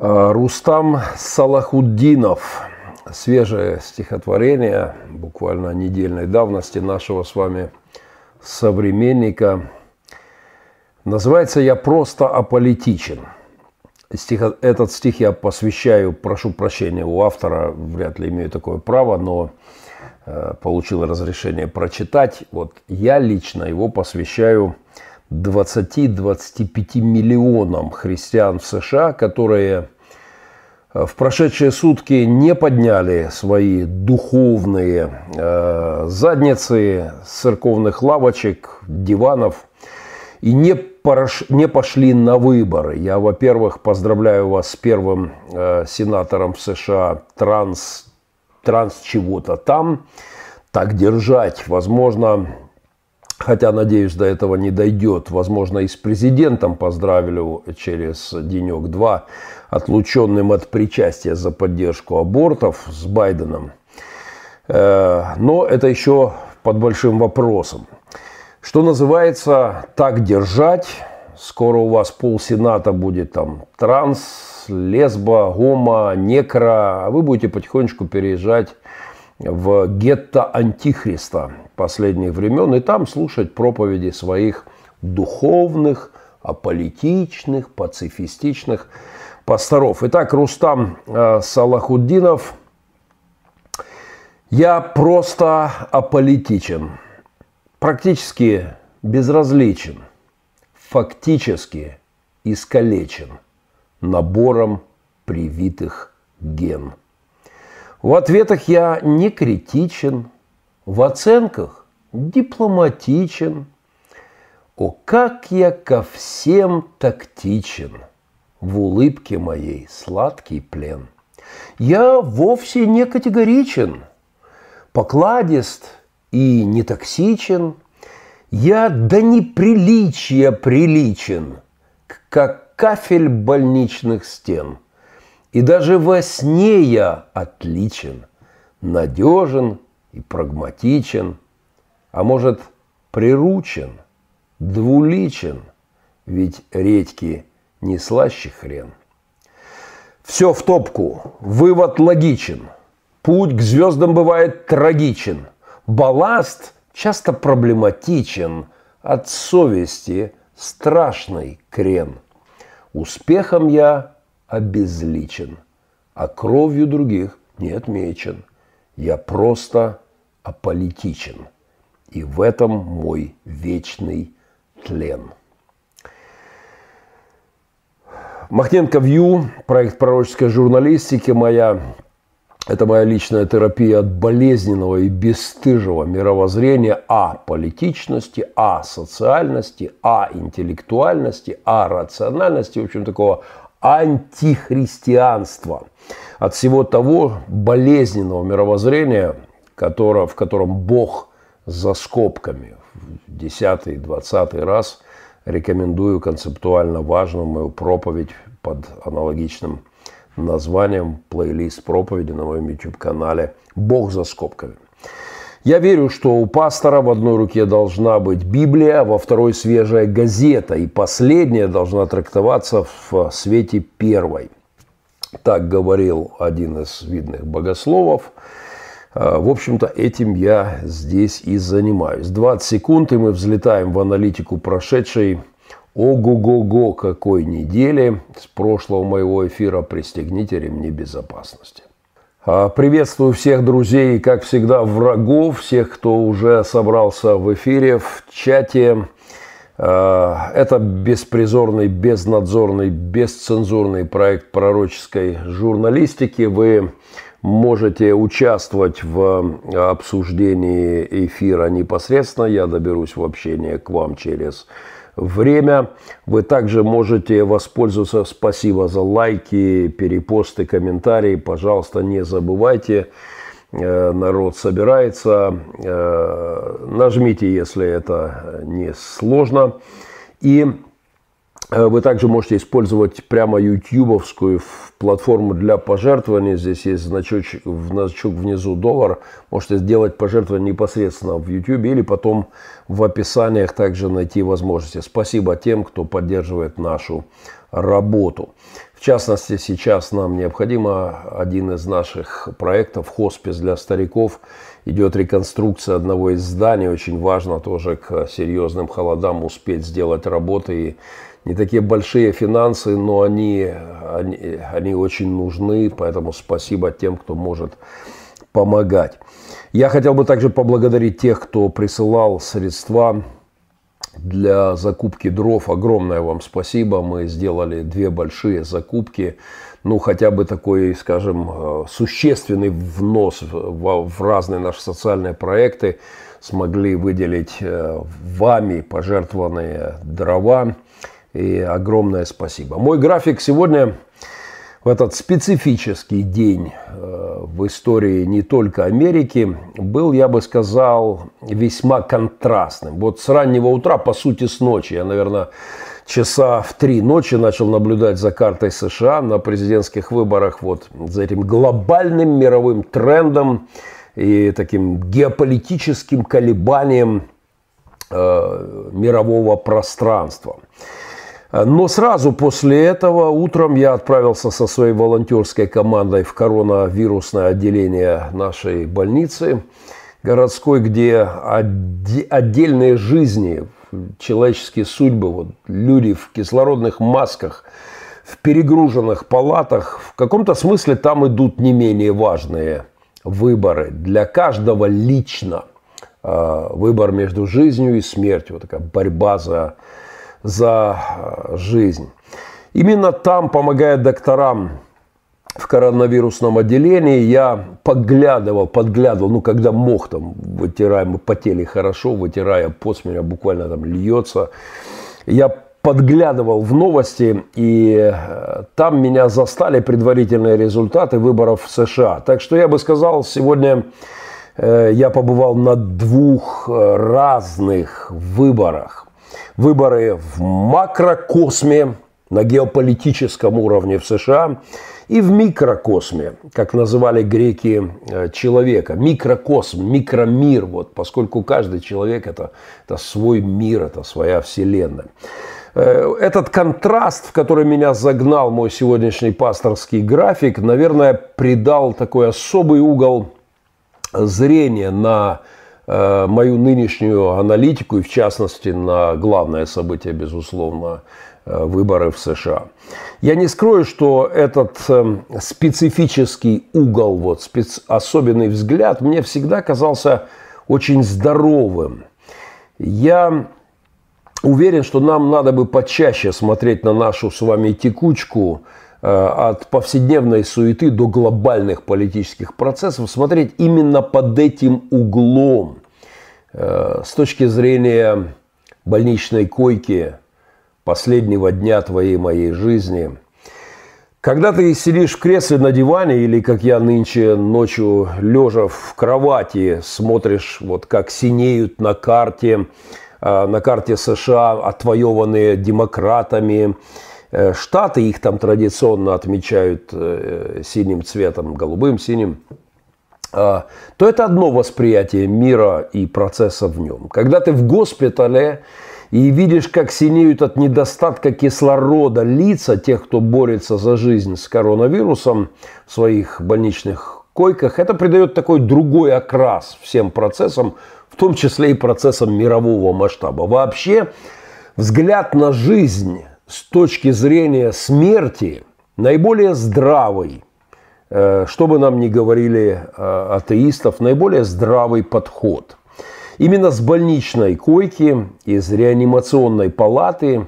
А, Рустам Салахуддинов. Свежее стихотворение, буквально недельной давности нашего с вами современника. Называется «Я просто аполитичен». Стих, этот стих я посвящаю, прошу прощения у автора, вряд ли имею такое право, но э, получил разрешение прочитать. Вот я лично его посвящаю 20-25 миллионам христиан в США, которые э, в прошедшие сутки не подняли свои духовные э, задницы с церковных лавочек, диванов и не, порош, не пошли на выборы. Я, во-первых, поздравляю вас с первым э, сенатором США транс, транс чего-то там. Так держать. Возможно, хотя, надеюсь, до этого не дойдет. Возможно, и с президентом поздравлю через денек-два, отлученным от причастия за поддержку абортов с Байденом. Э, но это еще под большим вопросом. Что называется, так держать. Скоро у вас пол сената будет там транс, лесба, гомо, некро. А вы будете потихонечку переезжать в гетто Антихриста последних времен и там слушать проповеди своих духовных, аполитичных, пацифистичных пасторов. Итак, Рустам э, Салахуддинов. Я просто аполитичен, практически безразличен, фактически искалечен набором привитых ген. В ответах я не критичен, в оценках дипломатичен. О, как я ко всем тактичен, в улыбке моей сладкий плен. Я вовсе не категоричен, покладист и не токсичен. Я до неприличия приличен, как кафель больничных стен – и даже во сне я отличен, надежен и прагматичен, а может, приручен, двуличен, ведь редьки не слаще хрен. Все в топку, вывод логичен, путь к звездам бывает трагичен, балласт часто проблематичен, от совести страшный крен. Успехом я обезличен, а кровью других не отмечен. Я просто аполитичен. И в этом мой вечный тлен. Махненко Вью, проект пророческой журналистики, моя, это моя личная терапия от болезненного и бесстыжего мировоззрения а политичности, а социальности, а интеллектуальности, а рациональности, в общем, такого антихристианства, от всего того болезненного мировоззрения, которое, в котором Бог за скобками. В десятый, двадцатый раз рекомендую концептуально важную мою проповедь под аналогичным названием плейлист проповеди на моем YouTube-канале «Бог за скобками». Я верю, что у пастора в одной руке должна быть Библия, во второй свежая газета, и последняя должна трактоваться в свете первой. Так говорил один из видных богословов. А, в общем-то, этим я здесь и занимаюсь. 20 секунд, и мы взлетаем в аналитику прошедшей ого-го-го какой недели с прошлого моего эфира «Пристегните ремни безопасности». А, приветствую всех друзей, как всегда, врагов, всех, кто уже собрался в эфире, в чате. А, это беспризорный, безнадзорный, бесцензурный проект пророческой журналистики. Вы можете участвовать в обсуждении эфира непосредственно. Я доберусь в общение к вам через время. Вы также можете воспользоваться. Спасибо за лайки, перепосты, комментарии. Пожалуйста, не забывайте. Э, народ собирается. Э, нажмите, если это не сложно. И вы также можете использовать прямо ютубовскую платформу для пожертвований. Здесь есть значок, значок внизу доллар. Можете сделать пожертвование непосредственно в YouTube или потом в описаниях также найти возможности. Спасибо тем, кто поддерживает нашу работу. В частности, сейчас нам необходимо один из наших проектов «Хоспис для стариков». Идет реконструкция одного из зданий. Очень важно тоже к серьезным холодам успеть сделать работы. И не такие большие финансы, но они, они, они очень нужны. Поэтому спасибо тем, кто может помогать. Я хотел бы также поблагодарить тех, кто присылал средства для закупки дров. Огромное вам спасибо. Мы сделали две большие закупки. Ну, хотя бы такой, скажем, э, существенный внос в, разные наши социальные проекты смогли выделить э, вами пожертвованные дрова. И огромное спасибо. Мой график сегодня в этот специфический день э, в истории не только Америки был, я бы сказал, весьма контрастным. Вот с раннего утра, по сути с ночи, я, наверное, часа в три ночи начал наблюдать за картой США на президентских выборах, вот за этим глобальным мировым трендом и таким геополитическим колебанием э, мирового пространства. Но сразу после этого утром я отправился со своей волонтерской командой в коронавирусное отделение нашей больницы городской, где отдельные жизни, человеческие судьбы, вот люди в кислородных масках, в перегруженных палатах, в каком-то смысле там идут не менее важные выборы для каждого лично. А, выбор между жизнью и смертью, вот такая борьба за за э, жизнь. Именно там, помогая докторам в коронавирусном отделении, я подглядывал, подглядывал, ну, когда мог там, вытираем, мы потели хорошо, вытирая пот меня буквально там льется. Я подглядывал в новости, и э, там меня застали предварительные результаты выборов в США. Так что я бы сказал, сегодня э, я побывал на двух разных выборах выборы в макрокосме на геополитическом уровне в США и в микрокосме, как называли греки э, человека. Микрокосм, микромир, вот, поскольку каждый человек это, это свой мир, это своя вселенная. Э, этот контраст, в который меня загнал мой сегодняшний пасторский график, наверное, придал такой особый угол зрения на мою нынешнюю аналитику и в частности на главное событие, безусловно, э, выборы в США. Я не скрою, что этот э, специфический угол, вот, спец... особенный взгляд мне всегда казался очень здоровым. Я уверен, что нам надо бы почаще смотреть на нашу с вами текучку, от повседневной суеты до глобальных политических процессов, смотреть именно под этим углом. Э, с точки зрения больничной койки последнего дня твоей моей жизни, когда ты сидишь в кресле на диване или, как я нынче ночью, лежа в кровати, смотришь, вот как синеют на карте, э, на карте США, отвоеванные демократами, э, Штаты их там традиционно отмечают синим цветом, голубым, синим – то это одно восприятие мира и процесса в нем. Когда ты в госпитале и видишь, как синеют от недостатка кислорода лица тех, кто борется за жизнь с коронавирусом в своих больничных койках, это придает такой другой окрас всем процессам, в том числе и процессам мирового масштаба. Вообще, взгляд на жизнь с точки зрения смерти наиболее здравый – что бы нам ни говорили э, атеистов, наиболее здравый подход. Именно с больничной койки, из реанимационной палаты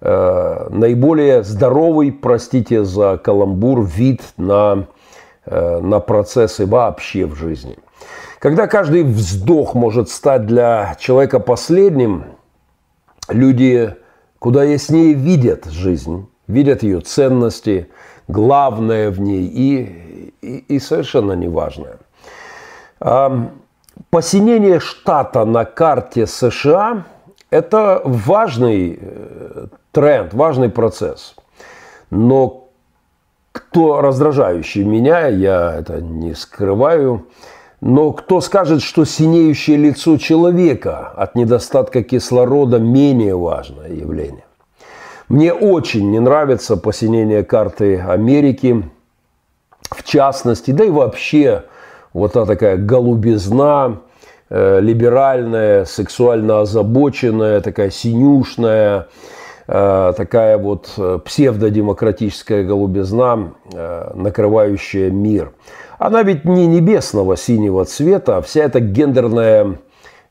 э, наиболее здоровый, простите за каламбур, вид на, на процессы вообще в жизни. Когда каждый вздох может стать для человека последним, люди куда яснее видят жизнь, видят ее ценности – главное в ней и, и, и совершенно неважное. Посинение штата на карте США – это важный э, тренд, важный процесс. Но кто раздражающий меня, я это не скрываю, но кто скажет, что синеющее лицо человека от недостатка кислорода менее важное явление? Мне очень не нравится посинение карты Америки, в частности, да и вообще вот та такая голубизна, э, либеральная, сексуально озабоченная, такая синюшная, э, такая вот э, псевдодемократическая голубизна, накрывающая мир. Она ведь не небесного синего цвета, а вся эта гендерная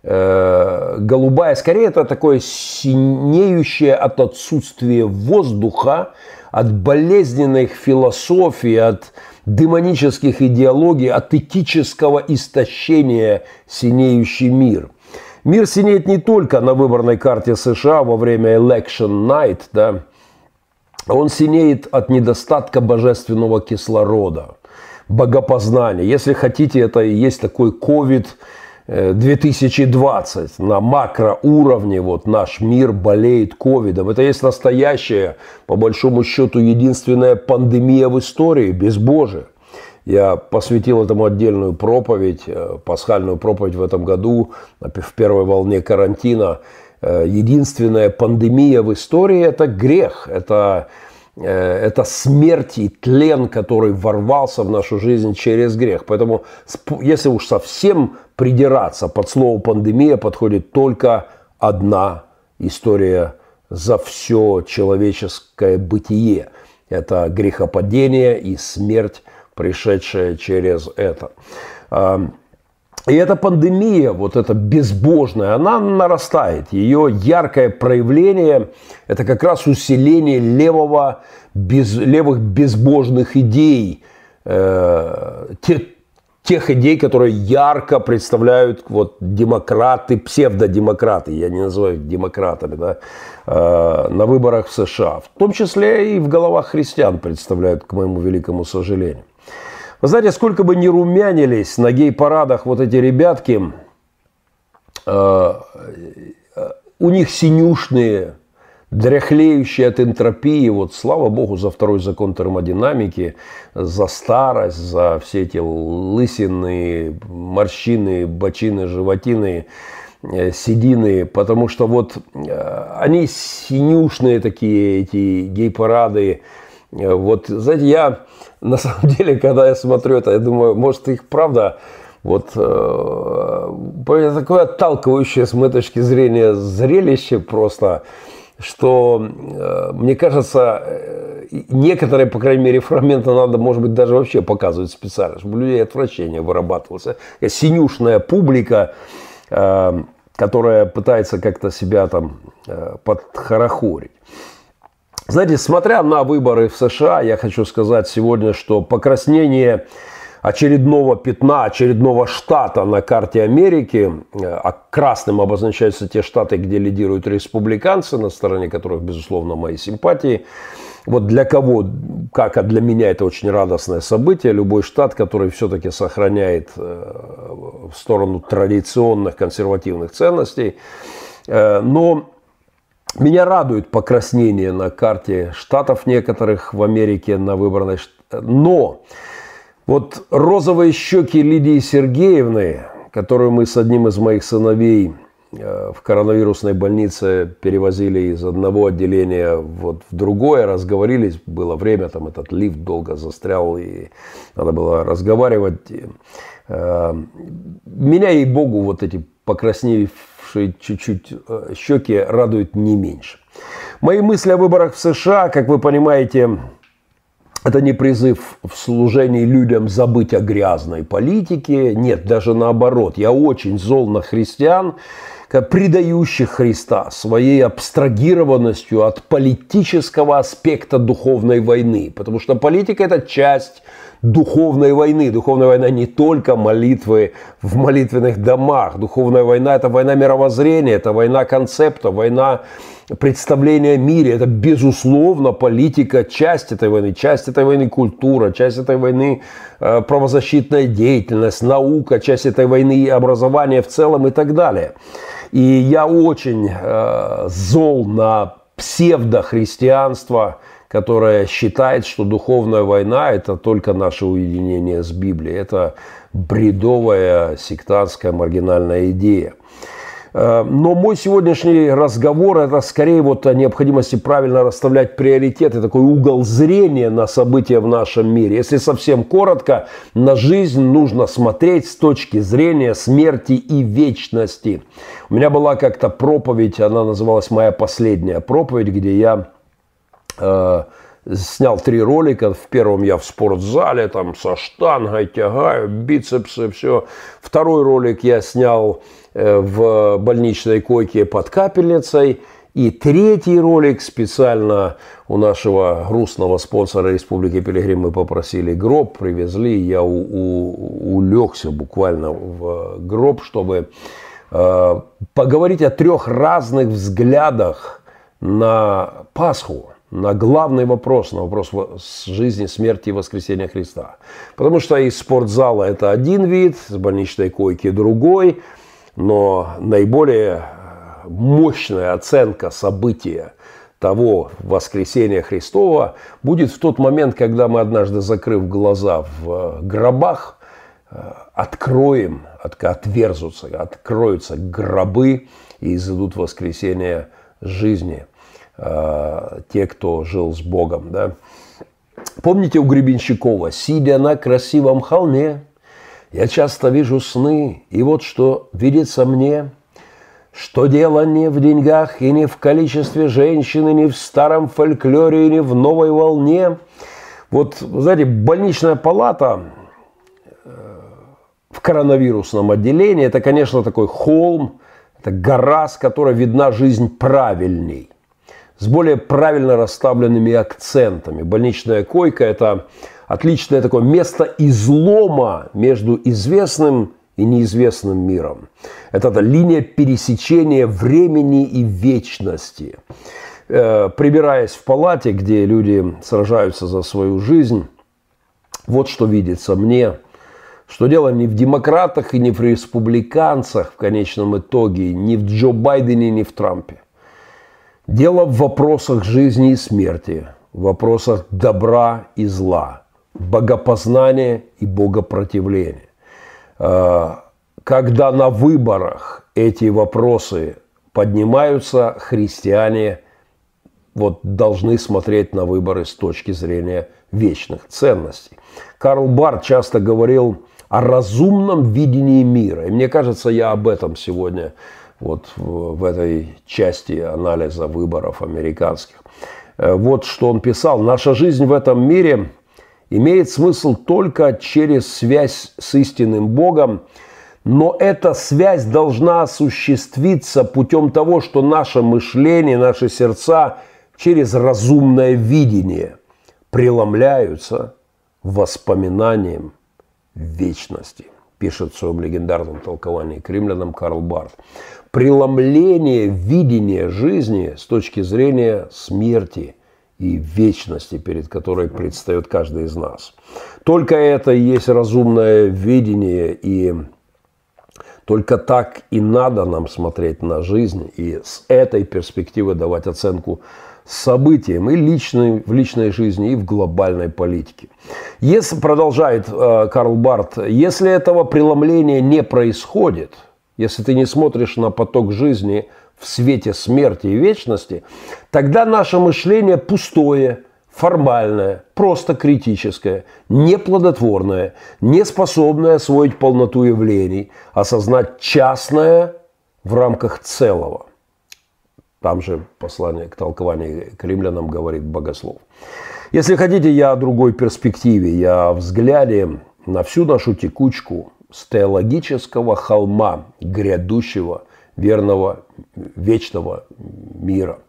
голубая, скорее это такое синеющее от отсутствия воздуха, от болезненных философий, от демонических идеологий, от этического истощения синеющий мир. Мир синеет не только на выборной карте США во время election night, да, он синеет от недостатка божественного кислорода, богопознания. Если хотите, это и есть такой COVID – 2020 на макроуровне вот наш мир болеет ковидом. Это есть настоящая, по большому счету, единственная пандемия в истории, безбожие. Я посвятил этому отдельную проповедь, э, пасхальную проповедь в этом году, в первой волне карантина. Э, единственная пандемия в истории – это грех, это Э, это смерть и тлен, который ворвался в нашу жизнь через грех. Поэтому, если уж совсем придираться, под слово пандемия подходит только одна история за все человеческое бытие. Это грехопадение и смерть, пришедшая через это. И эта пандемия, вот эта безбожная, она нарастает. Ее яркое проявление – это как раз усиление левого, без, левых безбожных идей, э, те, тех идей, которые ярко представляют вот, демократы, псевдодемократы, я не называю их демократами, да, э, на выборах в США. В том числе и в головах христиан представляют, к моему великому сожалению. Вы знаете, сколько бы ни румянились на гей-парадах вот эти ребятки, э, у них синюшные, дряхлеющие от энтропии, вот слава богу за второй закон термодинамики, за старость, за все эти лысины, морщины, бочины, животины, э, седины, потому что вот э, они синюшные такие, эти гей-парады. Вот, знаете, я на самом деле, когда я смотрю это, я думаю, может, их правда вот э, такое отталкивающее с моей точки зрения зрелище просто, что э, мне кажется, э, некоторые, по крайней мере, фрагменты надо, может быть, даже вообще показывать специально, чтобы у людей отвращение вырабатывалось. Синюшная публика, э, которая пытается как-то себя там э, подхорохорить. Знаете, смотря на выборы в США, я хочу сказать сегодня, что покраснение очередного пятна, очередного штата на карте Америки, э, а красным обозначаются те штаты, где лидируют республиканцы, на стороне которых, безусловно, мои симпатии. Вот для кого, как а для меня это очень радостное событие, любой штат, который все-таки сохраняет э, в сторону традиционных консервативных ценностей. Э, но меня радует покраснение на карте штатов некоторых в Америке на выбранной. Но вот розовые щеки Лидии Сергеевны, которую мы с одним из моих сыновей э, в коронавирусной больнице перевозили из одного отделения вот в другое, разговорились, было время, там этот лифт долго застрял, и надо было разговаривать. Э, меня, ей-богу, вот эти покрасневшие чуть-чуть э, щеки радуют не меньше. Мои мысли о выборах в США, как вы понимаете, это не призыв в служении людям забыть о грязной политике. Нет, даже наоборот. Я очень зол на христиан, предающих Христа своей абстрагированностью от политического аспекта духовной войны. Потому что политика – это часть духовной войны. Духовная война не только молитвы в молитвенных домах. Духовная война – это война мировоззрения, это война концепта, война представления о мире. Это, безусловно, политика, часть этой войны, часть этой войны культура, часть этой войны э, правозащитная деятельность, наука, часть этой войны образование в целом и так далее. И я очень э, зол на псевдохристианство, которое считает, что духовная война – это только наше уединение с Библией. Это бредовая сектантская маргинальная идея. Э, но мой сегодняшний разговор – это скорее вот о необходимости правильно расставлять приоритеты, такой угол зрения на события в нашем мире. Если совсем коротко, на жизнь нужно смотреть с точки зрения смерти и вечности. У меня была как-то проповедь, она называлась «Моя последняя проповедь», где я э, снял три ролика. В первом я в спортзале, там со штангой тягаю, бицепсы, все. Второй ролик я снял в больничной койке под капельницей. И третий ролик специально у нашего грустного спонсора Республики Пилигрим мы попросили гроб, привезли. Я у, у, улегся буквально в гроб, чтобы э, поговорить о трех разных взглядах на Пасху на главный вопрос, на вопрос жизни, смерти и воскресения Христа. Потому что из спортзала это один вид, с больничной койки другой, но наиболее мощная оценка события того воскресения Христова будет в тот момент, когда мы однажды, закрыв глаза в гробах, откроем, отверзутся, откроются гробы и изыдут воскресение жизни – Э, те, кто жил с Богом. Да? Помните у Гребенщикова, сидя на красивом холме, я часто вижу сны, и вот что видится мне, что дело не в деньгах и не в количестве женщин, и не в старом фольклоре, и не в новой волне. Вот, знаете, больничная палата э, в коронавирусном отделении, это, конечно, такой холм, это гора, с которой видна жизнь правильней с более правильно расставленными акцентами. Больничная койка – это отличное такое место излома между известным и неизвестным миром. Это та линия пересечения времени и вечности. Э, прибираясь в палате, где люди сражаются за свою жизнь, вот что видится мне, что дело не в демократах и не в республиканцах в конечном итоге, не в Джо Байдене, не в Трампе. Дело в вопросах жизни и смерти, в вопросах добра и зла, богопознания и богопротивления. А, когда на выборах эти вопросы поднимаются, христиане вот должны смотреть на выборы с точки зрения вечных ценностей. Карл Барт часто говорил о разумном видении мира. И мне кажется, я об этом сегодня вот в этой части анализа выборов американских. Э, вот что он писал. Наша жизнь в этом мире имеет смысл только через связь с истинным Богом, но эта связь должна осуществиться путем того, что наше мышление, наши сердца через разумное видение преломляются воспоминанием вечности, пишет в своем легендарном толковании к римлянам Карл Барт. Преломление видения жизни с точки зрения смерти и вечности, перед которой предстает каждый из нас. Только это и есть разумное видение, и только так и надо нам смотреть на жизнь, и с этой перспективы давать оценку событиям и личной, в личной жизни, и в глобальной политике. Если, продолжает э, Карл Барт, если этого преломления не происходит – если ты не смотришь на поток жизни в свете смерти и вечности, тогда наше мышление пустое, формальное, просто критическое, неплодотворное, не способное освоить полноту явлений, осознать частное в рамках целого. Там же послание к толкованию к римлянам говорит богослов. Если хотите, я о другой перспективе, я о взгляде на всю нашу текучку, с теологического холма грядущего верного вечного мира.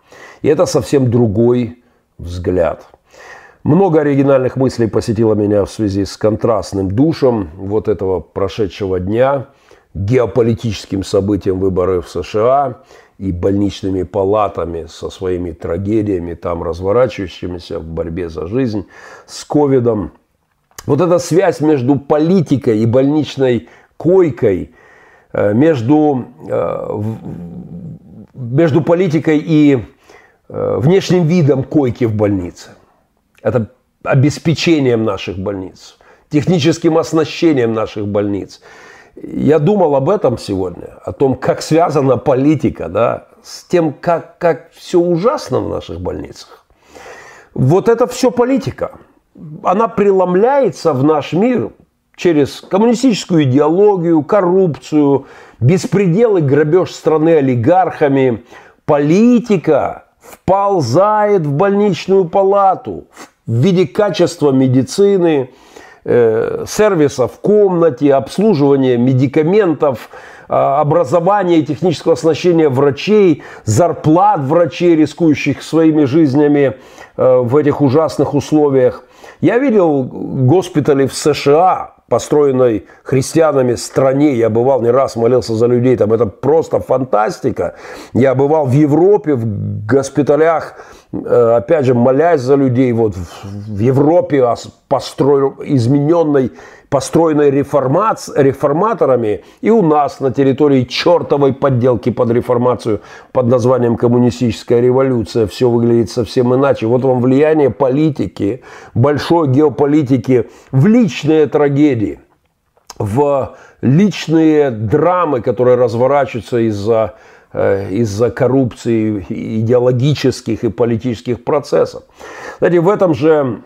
И это совсем другой взгляд. Много оригинальных мыслей посетило меня в связи с контрастным душем вот этого прошедшего дня, геополитическим событием выборов в США и больничными палатами со своими трагедиями, там разворачивающимися в борьбе за жизнь, с ковидом – вот эта связь между политикой и больничной койкой, между, э, между политикой и э, внешним видом койки в больнице. Это обеспечением наших больниц, техническим оснащением наших больниц. Я думал об этом сегодня, о том, как связана политика да, с тем, как, как все ужасно в наших больницах. Вот это все политика. Она преломляется в наш мир через коммунистическую идеологию, коррупцию, беспредел и грабеж страны олигархами. Политика вползает в больничную палату в виде качества медицины, э, сервиса в комнате, обслуживания медикаментов, а, образования и технического оснащения врачей, зарплат врачей, рискующих своими жизнями э, в этих ужасных условиях. Я видел госпитали в США, построенной христианами стране. Я бывал не раз, молился за людей. Там это просто фантастика. Я бывал в Европе, в госпиталях, э, опять же, молясь за людей. Вот в Европе построен, измененной построенной реформац, реформаторами, и у нас на территории чертовой подделки под реформацию под названием коммунистическая революция все выглядит совсем иначе. Вот вам влияние политики, большой геополитики в личные трагедии, в личные драмы, которые разворачиваются из-за э, из-за коррупции идеологических и политических процессов. Знаете, в этом же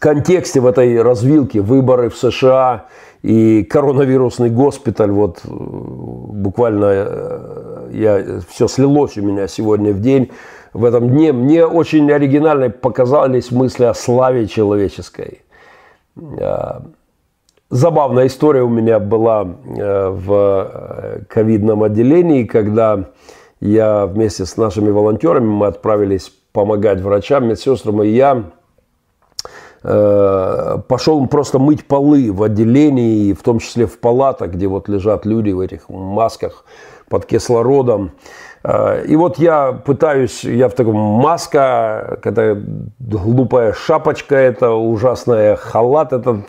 контексте, в этой развилке выборы в США и коронавирусный госпиталь, вот э, буквально э, я, все слилось у меня сегодня в день, в этом дне, мне очень оригинальной показались мысли о славе человеческой. Э, забавная история у меня была в ковидном отделении, когда я вместе с нашими волонтерами, мы отправились помогать врачам, медсестрам, и я пошел просто мыть полы в отделении, в том числе в палатах, где вот лежат люди в этих масках под кислородом. Э, и вот я пытаюсь, я в таком маска, какая глупая шапочка это ужасная, халат этот.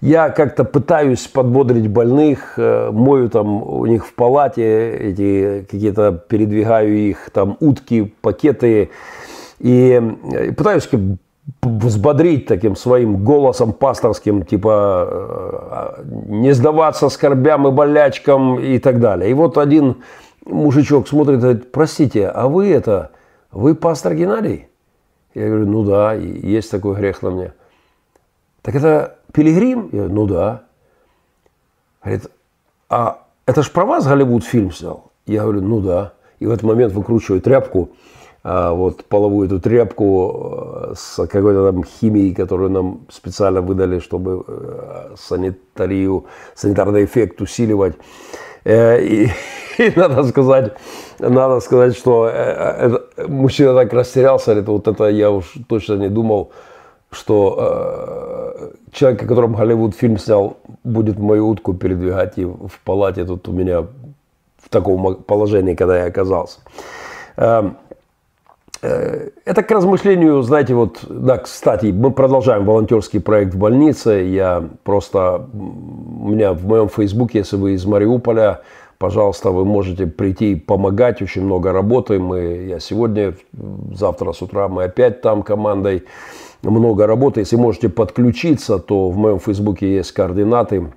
Я как-то пытаюсь подбодрить больных, э, мою там у них в палате, эти какие-то передвигаю их там утки, пакеты. И пытаюсь взбодрить таким своим голосом пасторским, типа э, не сдаваться скорбям и болячкам и так далее. И вот один мужичок смотрит и говорит, простите, а вы это, вы пастор Геннадий? Я говорю, ну да, есть такой грех на мне. Так это пилигрим? Я говорю, ну да. Говорит, а это ж про вас Голливуд фильм снял? Я говорю, ну да. И в этот момент выкручиваю тряпку, вот половую эту тряпку э, с какой-то там химией, которую нам специально выдали, чтобы э, санитарию, санитарный эффект усиливать. Э, и, и надо сказать, надо сказать, что это, мужчина так растерялся, это вот это я уж точно не думал, что человек, о котором Голливуд фильм снял, будет мою утку передвигать и в палате тут у меня в таком положении, когда я оказался. Эм, это к размышлению, знаете, вот, да, кстати, мы продолжаем волонтерский проект в больнице. Я просто, у меня в моем фейсбуке, если вы из Мариуполя, пожалуйста, вы можете прийти и помогать. Очень много работы. Мы, я сегодня, завтра с утра мы опять там командой. Много работы. Если можете подключиться, то в моем фейсбуке есть координаты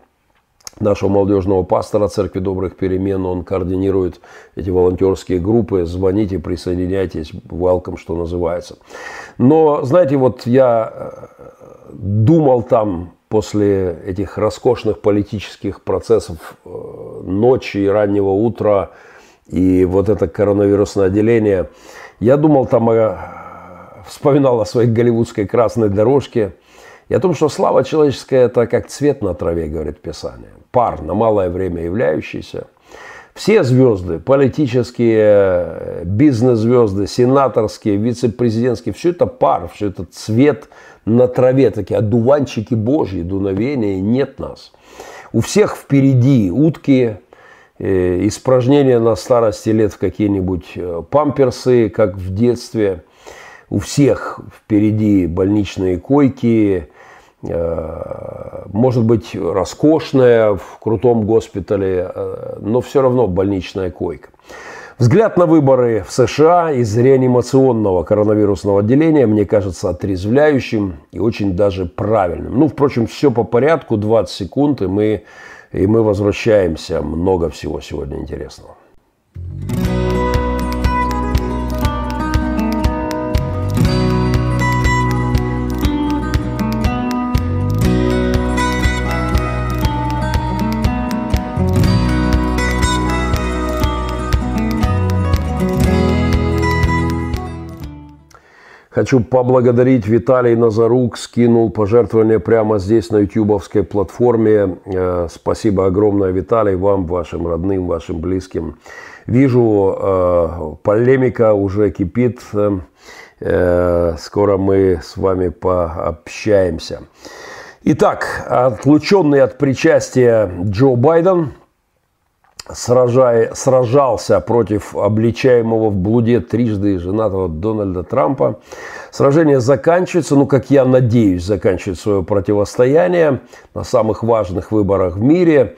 нашего молодежного пастора Церкви Добрых Перемен. Он координирует эти волонтерские группы. Звоните, присоединяйтесь. Welcome, что называется. Но, знаете, вот я э, думал там после этих роскошных политических процессов э, ночи и раннего утра и вот это коронавирусное отделение, я думал там, вспоминал о своей голливудской красной дорожке и о том, что слава человеческая – это как цвет на траве, говорит Писание пар на малое время являющийся. Все звезды, политические, бизнес-звезды, сенаторские, вице-президентские, все это пар, все это цвет на траве, такие одуванчики божьи, дуновения, нет нас. У всех впереди утки, э, испражнения на старости лет в какие-нибудь э, памперсы, как в детстве. У всех впереди больничные койки, Э, может быть роскошная в крутом госпитале, э, но все равно больничная койка. Взгляд на выборы в США из реанимационного коронавирусного отделения мне кажется отрезвляющим и очень даже правильным. Ну, впрочем, все по порядку, 20 секунд, и мы И мы возвращаемся. Много всего сегодня интересного. Хочу поблагодарить Виталий Назарук, скинул пожертвование прямо здесь, на ютубовской платформе. Э, спасибо огромное, Виталий, вам, вашим родным, вашим близким. Вижу, э, полемика уже кипит. Э, скоро мы с вами пообщаемся. Итак, отлученный от причастия Джо Байден – сражая, сражался против обличаемого в блуде трижды женатого Дональда Трампа. Сражение заканчивается, ну, как я надеюсь, заканчивает свое противостояние на самых важных выборах в мире.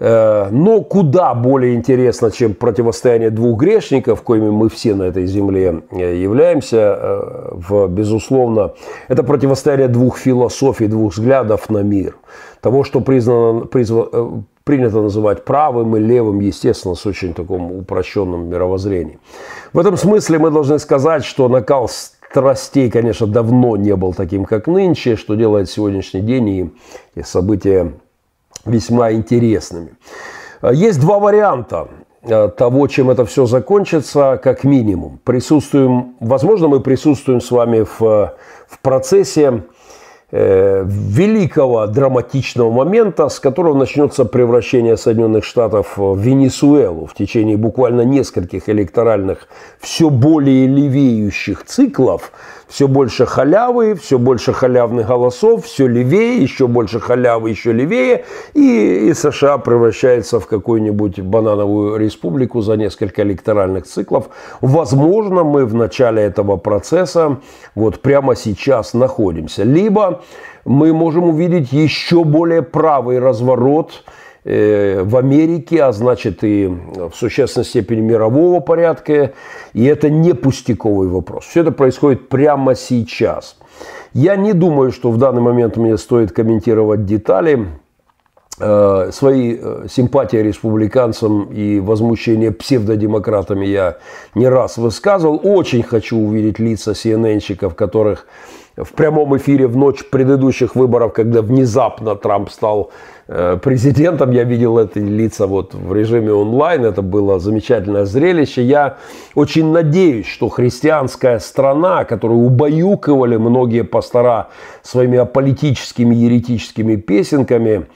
Э, но куда более интересно, чем противостояние двух грешников, коими мы все на этой земле э, являемся, э, в, безусловно, это противостояние двух философий, двух взглядов на мир. Того, что признано, призвано, принято называть правым и левым, естественно, с очень таком упрощенным мировоззрением. В этом смысле мы должны сказать, что накал страстей, конечно, давно не был таким, как нынче, что делает сегодняшний день и, события весьма интересными. Есть два варианта э, того, чем это все закончится, как минимум. Присутствуем, возможно, мы присутствуем с вами в, в процессе Э, великого драматичного момента, с которого начнется превращение Соединенных Штатов в Венесуэлу в течение буквально нескольких электоральных, все более левеющих циклов – все больше халявы, все больше халявных голосов, все левее, еще больше халявы, еще левее, и, и США превращается в какую-нибудь банановую республику за несколько электоральных циклов. Возможно, мы в начале этого процесса вот прямо сейчас находимся. Либо мы можем увидеть еще более правый разворот – в Америке, а значит и в существенной степени мирового порядка. И это не пустяковый вопрос. Все это происходит прямо сейчас. Я не думаю, что в данный момент мне стоит комментировать детали. Э, свои э, симпатии республиканцам и возмущение псевдодемократами я не раз высказывал. Очень хочу увидеть лица CNN-щиков, которых в прямом эфире в ночь предыдущих выборов, когда внезапно Трамп стал Э, президентом. Я видел эти лица вот в режиме онлайн. Это было замечательное зрелище. Я очень надеюсь, что христианская страна, которую убаюкивали многие пастора своими аполитическими еретическими песенками,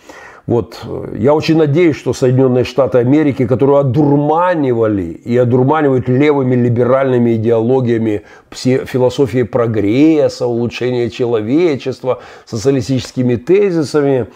вот, э, я очень надеюсь, что Соединенные Штаты Америки, которые одурманивали и одурманивают левыми либеральными идеологиями философии прогресса, улучшения человечества, социалистическими тезисами,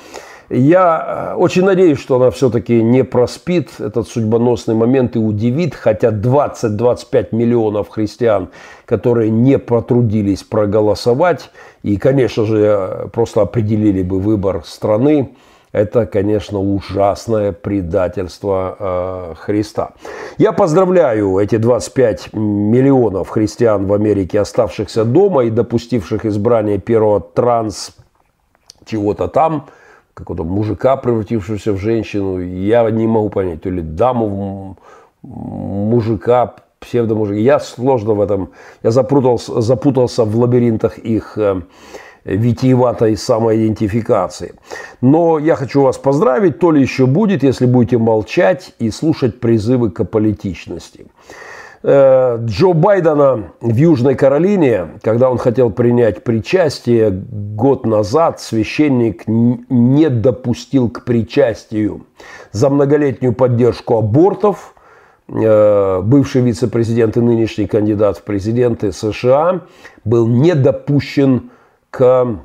я э, очень надеюсь, что она все-таки не проспит этот судьбоносный момент и удивит, хотя 20-25 миллионов христиан, которые не потрудились проголосовать и, конечно же, э, просто определили бы выбор страны, это, конечно, ужасное предательство э, Христа. Я поздравляю эти 25 миллионов христиан в Америке, оставшихся дома и допустивших избрание первого транс чего-то там – какого-то мужика, превратившегося в женщину. Я не могу понять, то ли даму мужика, псевдомужика. Я сложно в этом, я запутался, запутался в лабиринтах их э, витиеватой самоидентификации. Но я хочу вас поздравить, то ли еще будет, если будете молчать и слушать призывы к аполитичности. Э, Джо Байдена в Южной Каролине, когда он хотел принять причастие год назад, священник не допустил к причастию за многолетнюю поддержку абортов. Э, бывший вице-президент и нынешний кандидат в президенты США был не допущен к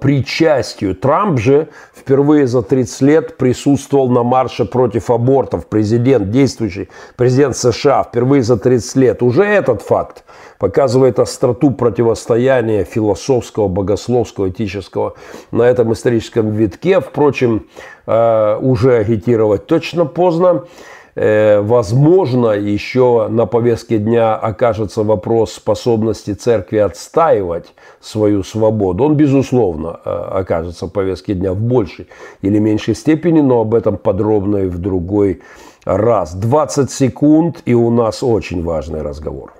причастию. Трамп же впервые за 30 лет присутствовал на марше против абортов. Президент, действующий президент США, впервые за 30 лет. Уже этот факт показывает остроту противостояния философского, богословского, этического на этом историческом витке. Впрочем, э, уже агитировать точно поздно. Э, возможно, еще на повестке дня окажется вопрос способности церкви отстаивать свою свободу. Он, безусловно, э, окажется в повестке дня в большей или меньшей степени, но об этом подробно и в другой раз. 20 секунд, и у нас очень важный разговор.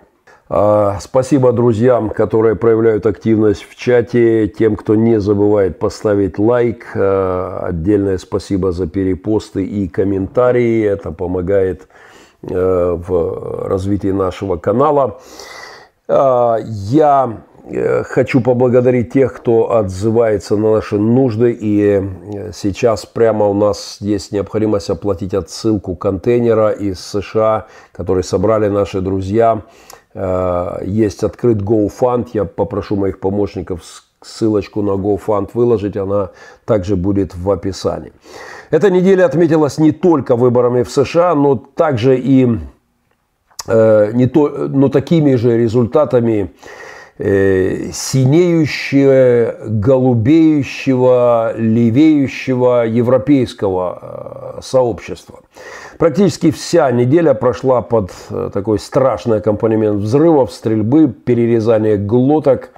А, спасибо друзьям, которые проявляют активность в чате, тем, кто не забывает поставить лайк. А, отдельное спасибо за перепосты и комментарии. Это помогает э, в развитии нашего канала. А, я э, хочу поблагодарить тех, кто отзывается на наши нужды. И э, сейчас прямо у нас есть необходимость оплатить отсылку контейнера из США, который собрали наши друзья есть открыт GoFund. Я попрошу моих помощников ссылочку на GoFund выложить. Она также будет в описании. Эта неделя отметилась не только выборами в США, но также и э, не то, но такими же результатами э, синеющего, голубеющего, левеющего европейского сообщества. Практически вся неделя прошла под э, такой страшный аккомпанемент взрывов, стрельбы, перерезания глоток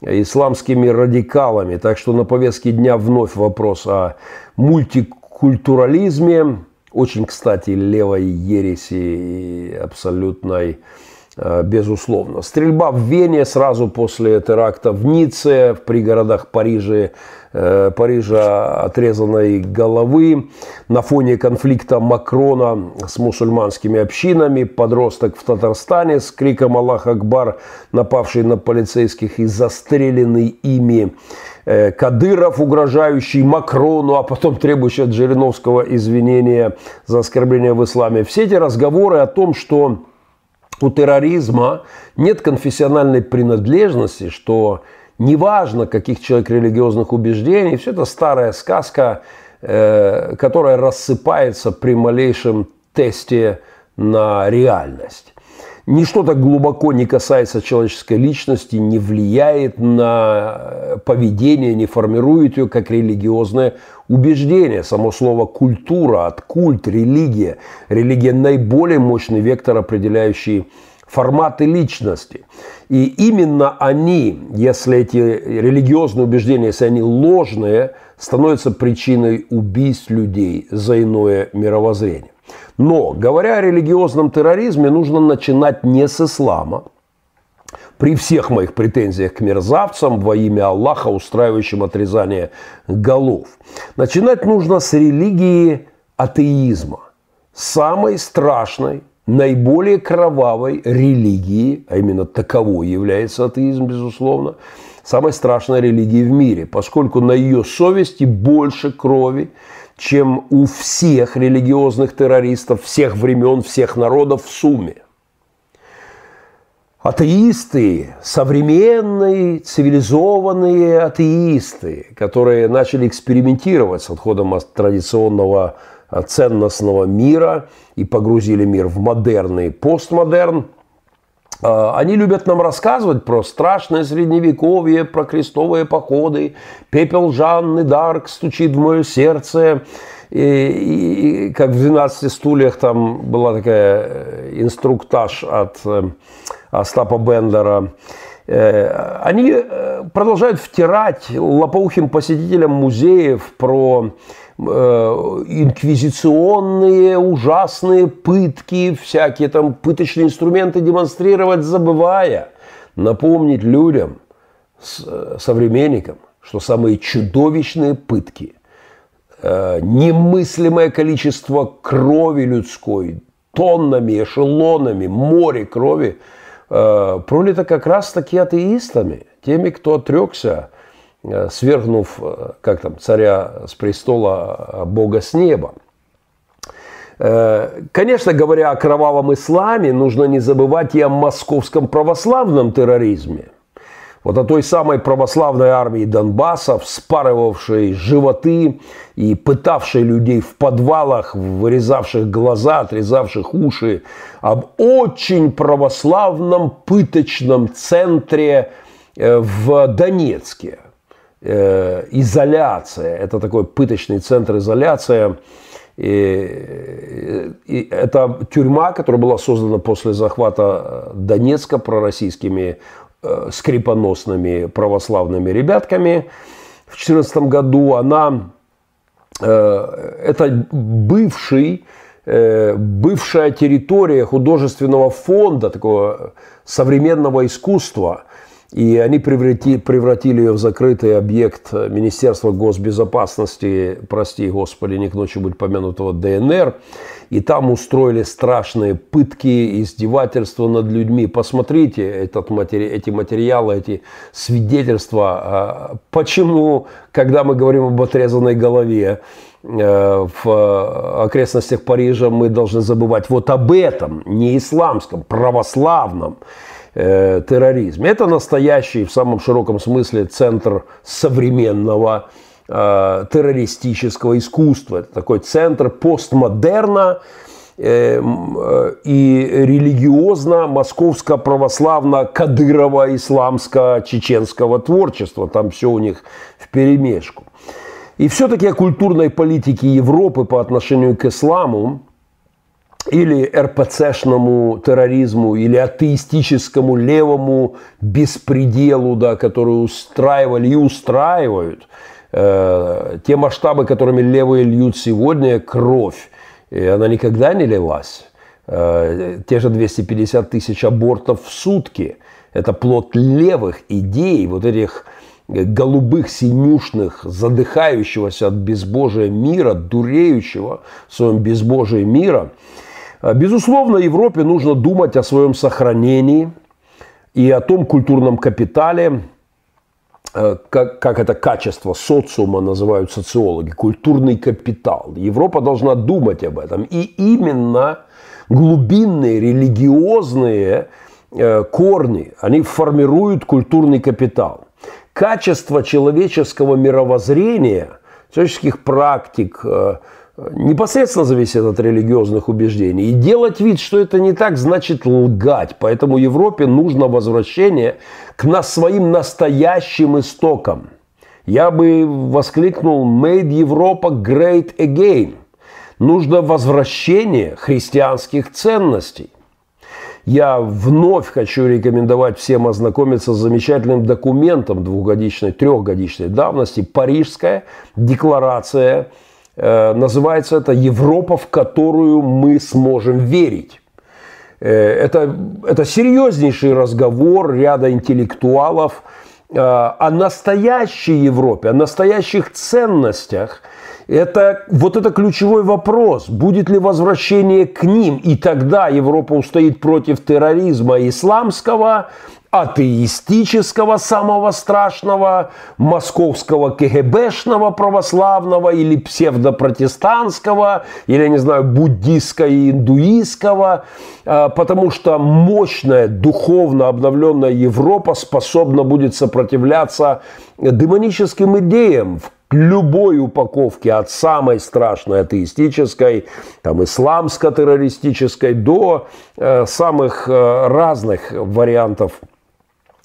исламскими радикалами. Так что на повестке дня вновь вопрос о мультикультурализме, очень, кстати, левой ереси и абсолютной Э, безусловно. Стрельба в Вене сразу после теракта в Ницце, в пригородах Парижа, э, Парижа отрезанной головы. На фоне конфликта Макрона с мусульманскими общинами, подросток в Татарстане с криком «Аллах Акбар», напавший на полицейских и застреленный ими э, Кадыров, угрожающий Макрону, а потом требующий от Жириновского извинения за оскорбление в исламе. Все эти разговоры о том, что у терроризма нет конфессиональной принадлежности, что неважно, каких человек религиозных убеждений, все это старая сказка, э, которая рассыпается при малейшем тесте на реальность. Ничто так глубоко не касается человеческой личности, не влияет на поведение, не формирует ее как религиозное убеждение. Само слово «культура» от «культ», «религия». Религия – наиболее мощный вектор, определяющий форматы личности. И именно они, если эти религиозные убеждения, если они ложные, становятся причиной убийств людей за иное мировоззрение. Но, говоря о религиозном терроризме, нужно начинать не с ислама. При всех моих претензиях к мерзавцам во имя Аллаха, устраивающим отрезание голов. Начинать нужно с религии атеизма. Самой страшной, наиболее кровавой религии, а именно таковой является атеизм, безусловно, самой страшной религии в мире, поскольку на ее совести больше крови, чем у всех религиозных террористов всех времен, всех народов в сумме. Атеисты, современные, цивилизованные атеисты, которые начали экспериментировать с отходом от традиционного ценностного мира и погрузили мир в модерный постмодерн – они любят нам рассказывать про страшное средневековье, про крестовые походы. Пепел Жанны Дарк стучит в мое сердце. И, и, и как в «12 стульях» там была такая э, инструктаж от э, Остапа Бендера. Э, они продолжают втирать лопоухим посетителям музеев про инквизиционные ужасные пытки, всякие там пыточные инструменты демонстрировать, забывая напомнить людям, э, современникам, что самые чудовищные пытки, э, немыслимое количество крови людской, тоннами, эшелонами, море крови, пролито как раз таки атеистами, теми, кто отрекся Э, свергнув, э, как там, царя с престола, а бога с неба. Э, конечно, говоря о кровавом исламе, нужно не забывать и о московском православном терроризме. Вот о той самой православной армии Донбасса, вспарывавшей животы и пытавшей людей в подвалах, вырезавших глаза, отрезавших уши, об очень православном пыточном центре в Донецке – Э, изоляция. Это такой пыточный центр изоляция. И, и это тюрьма, которая была создана после захвата Донецка пророссийскими э, скрипоносными православными ребятками в 2014 году. Она, э, это бывший, э, бывшая территория художественного фонда, такого современного искусства – и они превратили, превратили ее в закрытый объект Министерства госбезопасности, прости господи, не к ночи быть помянутого ДНР. И там устроили страшные пытки, издевательства над людьми. Посмотрите этот матери... эти материалы, эти свидетельства. А почему, когда мы говорим об отрезанной голове, э, в окрестностях Парижа мы должны забывать вот об этом, не исламском, православном э, терроризме. Это настоящий в самом широком смысле центр современного э, террористического искусства. Это такой центр постмодерна э, э, и религиозно московско-православно-кадырово-исламско-чеченского творчества. Там все у них в перемешку. И все-таки о культурной политике Европы по отношению к исламу или РПЦшному терроризму, или атеистическому левому беспределу, да, который устраивали и устраивают. Э, те масштабы, которыми левые льют сегодня, кровь, и она никогда не лилась. Э, те же 250 тысяч абортов в сутки – это плод левых идей, вот этих голубых, синюшных, задыхающегося от безбожия мира, дуреющего в своем безбожии мира – безусловно, Европе нужно думать о своем сохранении и о том культурном капитале, э, как, как это качество социума называют социологи, культурный капитал. Европа должна думать об этом. И именно глубинные религиозные э, корни, они формируют культурный капитал. Качество человеческого мировоззрения, человеческих практик, э, непосредственно зависит от религиозных убеждений. И делать вид, что это не так, значит лгать. Поэтому Европе нужно возвращение к нас своим настоящим истокам. Я бы воскликнул «Made Европа great again». Нужно возвращение христианских ценностей. Я вновь хочу рекомендовать всем ознакомиться с замечательным документом двухгодичной, трехгодичной давности «Парижская декларация называется это «Европа, в которую мы сможем верить». Э, это, это серьезнейший разговор ряда интеллектуалов э, о настоящей Европе, о настоящих ценностях. Это, вот это ключевой вопрос. Будет ли возвращение к ним? И тогда Европа устоит против терроризма исламского атеистического, самого страшного, московского КГБшного православного или псевдопротестантского, или, не знаю, буддийского и индуистского, а, потому что мощная, духовно обновленная Европа способна будет сопротивляться демоническим идеям в любой упаковке, от самой страшной атеистической, там, исламско-террористической, до э, самых э, разных вариантов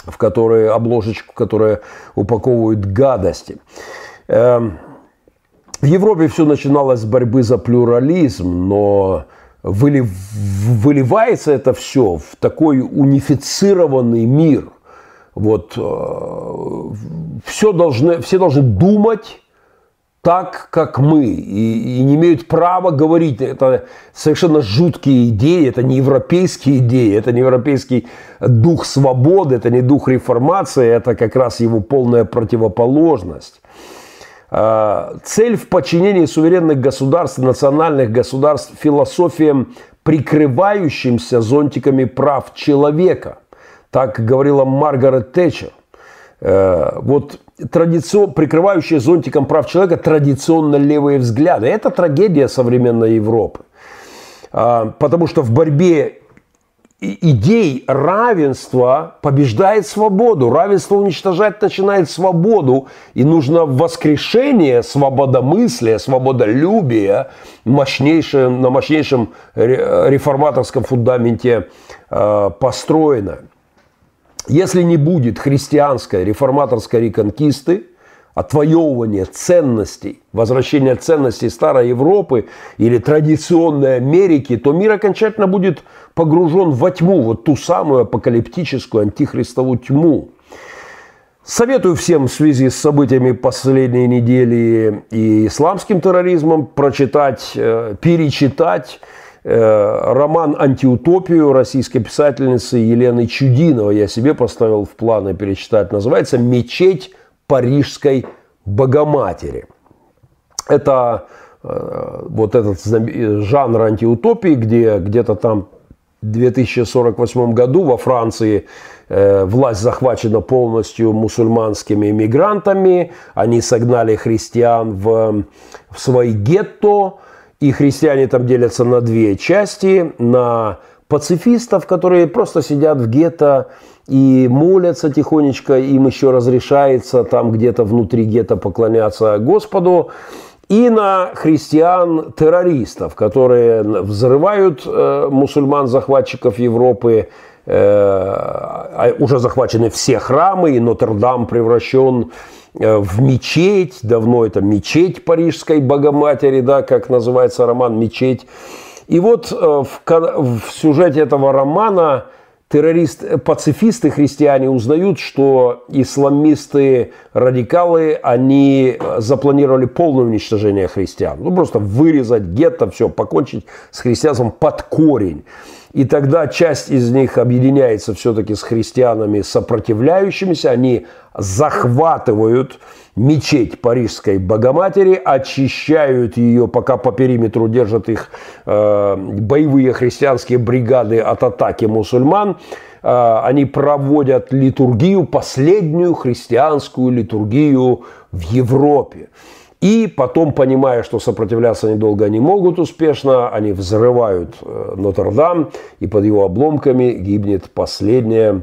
в которые обложечку, которая упаковывает гадости. Эм, в Европе все начиналось с борьбы за плюрализм, но выливается это все в такой унифицированный мир. Вот э, все должны, все должны думать так, как мы, и, и не имеют права говорить. Это совершенно жуткие идеи, это не европейские идеи, это не европейский дух свободы, это не дух реформации, это как раз его полная противоположность. А, цель в подчинении суверенных государств, национальных государств философиям, прикрывающимся зонтиками прав человека. Так говорила Маргарет Тэтчер. Э, вот традицион, прикрывающие зонтиком прав человека традиционно левые взгляды. Это трагедия современной Европы. А, потому что в борьбе идей равенства побеждает свободу. Равенство уничтожать начинает свободу. И нужно воскрешение свободомыслия, свободолюбия мощнейшее, на мощнейшем реформаторском фундаменте а, построено. Если не будет христианской реформаторской реконкисты, отвоевывание ценностей, возвращение ценностей старой Европы или традиционной Америки, то мир окончательно будет погружен во тьму, вот ту самую апокалиптическую антихристову тьму. Советую всем в связи с событиями последней недели и исламским терроризмом прочитать, э, перечитать роман «Антиутопию» российской писательницы Елены Чудиновой. Я себе поставил в планы перечитать. Называется «Мечеть Парижской Богоматери». Это э, вот этот жанр антиутопии, где где-то там в 2048 году во Франции э, власть захвачена полностью мусульманскими иммигрантами. Они согнали христиан в, в свои гетто. И христиане там делятся на две части. На пацифистов, которые просто сидят в гетто и молятся тихонечко. Им еще разрешается там где-то внутри гетто поклоняться Господу и на христиан-террористов, которые взрывают э, мусульман-захватчиков Европы, э, а уже захвачены все храмы, и Нотр-Дам превращен э, в мечеть, давно это мечеть Парижской Богоматери, да, как называется роман «Мечеть». И вот э, в, в сюжете этого романа террористы, пацифисты, христиане узнают, что исламисты, радикалы, они запланировали полное уничтожение христиан. Ну, просто вырезать гетто, все, покончить с христианством под корень. И тогда часть из них объединяется все-таки с христианами сопротивляющимися, они захватывают мечеть Парижской Богоматери, очищают ее, пока по периметру держат их э, боевые христианские бригады от атаки мусульман. Э, они проводят литургию, последнюю христианскую литургию в Европе. И потом, понимая, что сопротивляться они могут успешно, они взрывают э, Нотр-Дам, и под его обломками гибнет последняя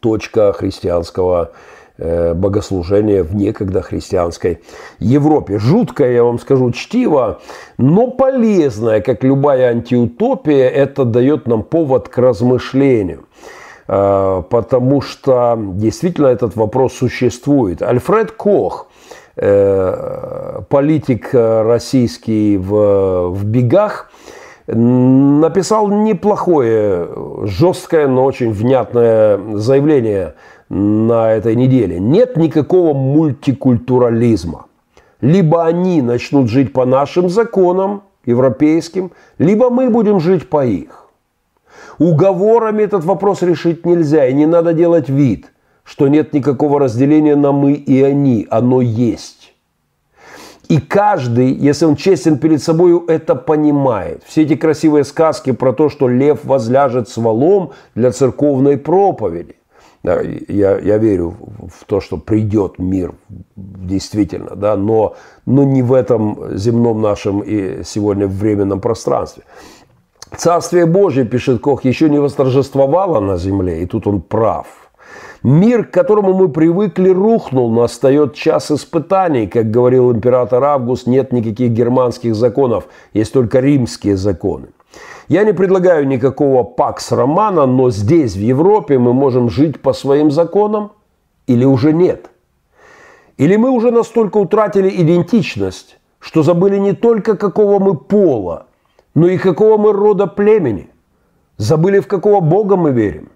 точка христианского Э, богослужения в некогда христианской Европе. Жуткое, я вам скажу, чтиво, но полезное, как любая антиутопия, это дает нам повод к размышлению. Э, потому что действительно этот вопрос существует. Альфред Кох, политик российский в, в бегах, написал неплохое, жесткое, но очень внятное заявление – на этой неделе. Нет никакого мультикультурализма. Либо они начнут жить по нашим законам европейским, либо мы будем жить по их. Уговорами этот вопрос решить нельзя, и не надо делать вид, что нет никакого разделения на мы и они. Оно есть. И каждый, если он честен перед собой, это понимает. Все эти красивые сказки про то, что лев возляжет с валом для церковной проповеди. Я, я верю в то, что придет мир действительно, да, но, но не в этом земном нашем и сегодня временном пространстве. Царствие Божье, пишет Кох, еще не восторжествовало на земле, и тут он прав. Мир, к которому мы привыкли, рухнул, настает час испытаний. Как говорил император Август, нет никаких германских законов, есть только римские законы. Я не предлагаю никакого пакс романа, но здесь, в Европе, мы можем жить по своим законам или уже нет. Или мы уже настолько утратили идентичность, что забыли не только какого мы пола, но и какого мы рода племени. Забыли, в какого Бога мы верим.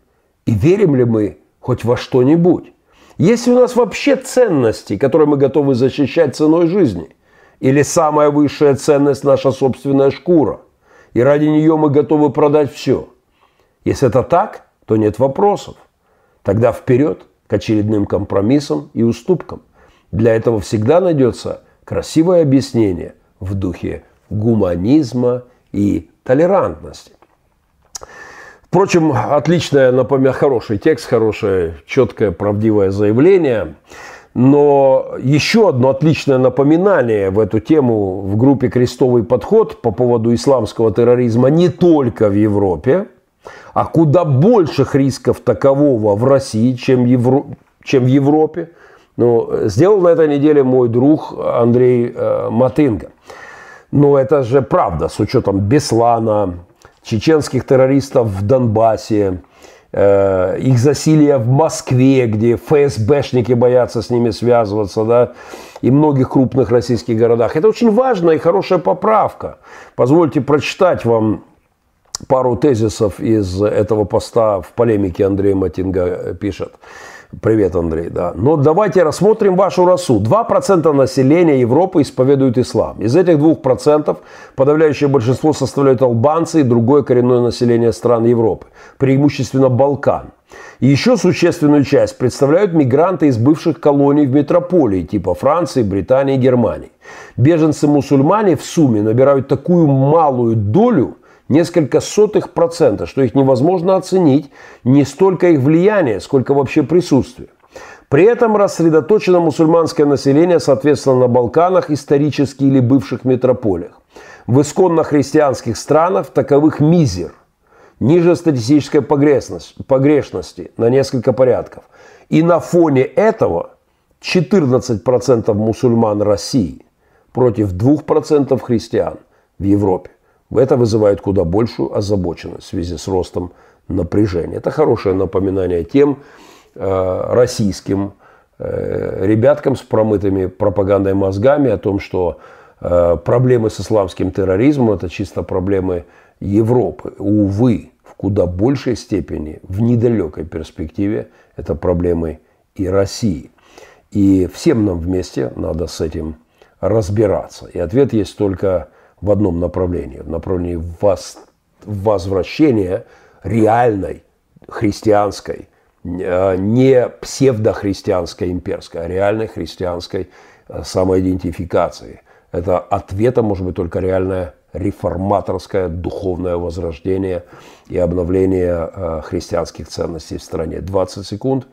И верим ли мы хоть во что-нибудь. Есть ли у нас вообще ценности, которые мы готовы защищать ценой жизни? Или самая высшая ценность – наша собственная шкура? и ради нее мы готовы продать все. Если это так, то нет вопросов. Тогда вперед к очередным компромиссам и уступкам. Для этого всегда найдется красивое объяснение в духе гуманизма и толерантности. Впрочем, отличное, напомню, хороший текст, хорошее, четкое, правдивое заявление – но еще одно отличное напоминание в эту тему в группе «Крестовый подход» по поводу исламского терроризма не только в Европе, а куда больших рисков такового в России, чем, Евро... чем в Европе. Ну, сделал на этой неделе мой друг Андрей э, Матынга. Но это же правда, с учетом Беслана, чеченских террористов в Донбассе, э, их засилие в Москве, где ФСБшники боятся с ними связываться, да, и многих крупных российских городах. Это очень важная и хорошая поправка. Позвольте прочитать вам пару тезисов из этого поста в полемике Андрей Матинга пишет. Привет, Андрей, да. Но давайте рассмотрим вашу расу. 2% населения Европы исповедуют ислам. Из этих 2% подавляющее большинство составляют албанцы и другое коренное население стран Европы, преимущественно Балкан. И еще существенную часть представляют мигранты из бывших колоний в метрополии, типа Франции, Британии и Германии. Беженцы-мусульмане в сумме набирают такую малую долю – несколько сотых процента, что их невозможно оценить, не столько их влияние, сколько вообще присутствие. При этом рассредоточено мусульманское население, соответственно, на Балканах, исторически или бывших метрополиях. В исконно христианских странах таковых мизер, ниже статистической погрешности на несколько порядков. И на фоне этого 14% мусульман России против 2% христиан в Европе. Это вызывает куда большую озабоченность в связи с ростом напряжения. Это хорошее напоминание тем э, российским э, ребяткам с промытыми пропагандой мозгами о том, что э, проблемы с исламским терроризмом – это чисто проблемы Европы. Увы, в куда большей степени, в недалекой перспективе, это проблемы и России. И всем нам вместе надо с этим разбираться. И ответ есть только в одном направлении, в направлении возвращения реальной христианской, э, не псевдохристианской имперской, а реальной христианской э, самоидентификации. Это ответом может быть только реальное реформаторское духовное возрождение и обновление э, христианских ценностей в стране. 20 секунд,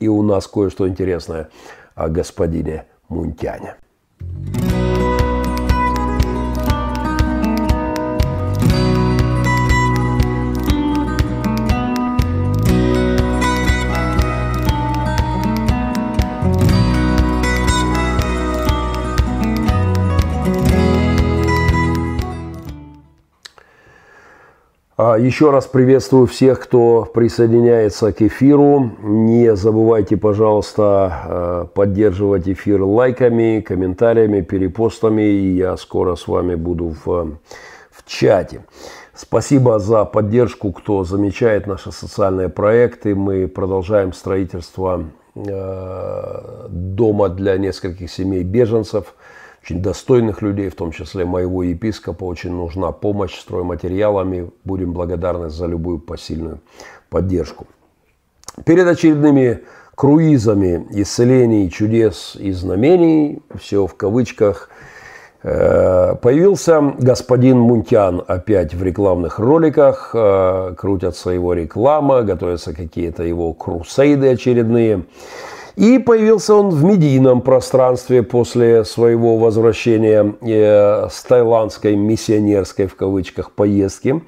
и у нас кое-что интересное о господине Мунтяне. А, еще раз приветствую всех, кто присоединяется к эфиру. Не забывайте, пожалуйста, э, поддерживать эфир лайками, комментариями, перепостами. Я скоро с вами буду в, в чате. Спасибо за поддержку, кто замечает наши социальные проекты. Мы продолжаем строительство э, дома для нескольких семей беженцев – очень достойных людей, в том числе моего епископа. Очень нужна помощь стройматериалами. Будем благодарны за любую посильную поддержку. Перед очередными круизами исцелений, чудес и знамений, все в кавычках, э, появился господин Мунтян опять в рекламных роликах, э, крутятся его реклама, готовятся какие-то его крусейды очередные. И появился он в медийном пространстве после своего возвращения э, с таиландской миссионерской в кавычках поездки,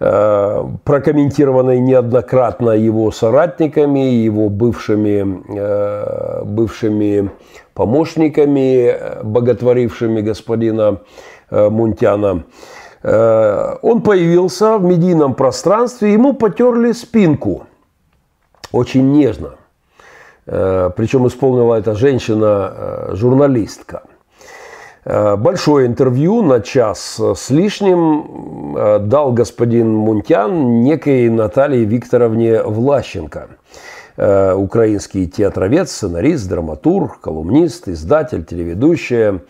э, прокомментированной неоднократно его соратниками, его бывшими, э, бывшими помощниками, боготворившими господина Мунтяна. Он появился в медийном пространстве, ему потерли спинку очень нежно – Причем исполнила эта женщина-журналистка. Э, э, большое интервью на час с лишним дал господин Мунтян некой Наталье Викторовне Влащенко. Украинский театровед, сценарист, драматург, колумнист, издатель, телеведущая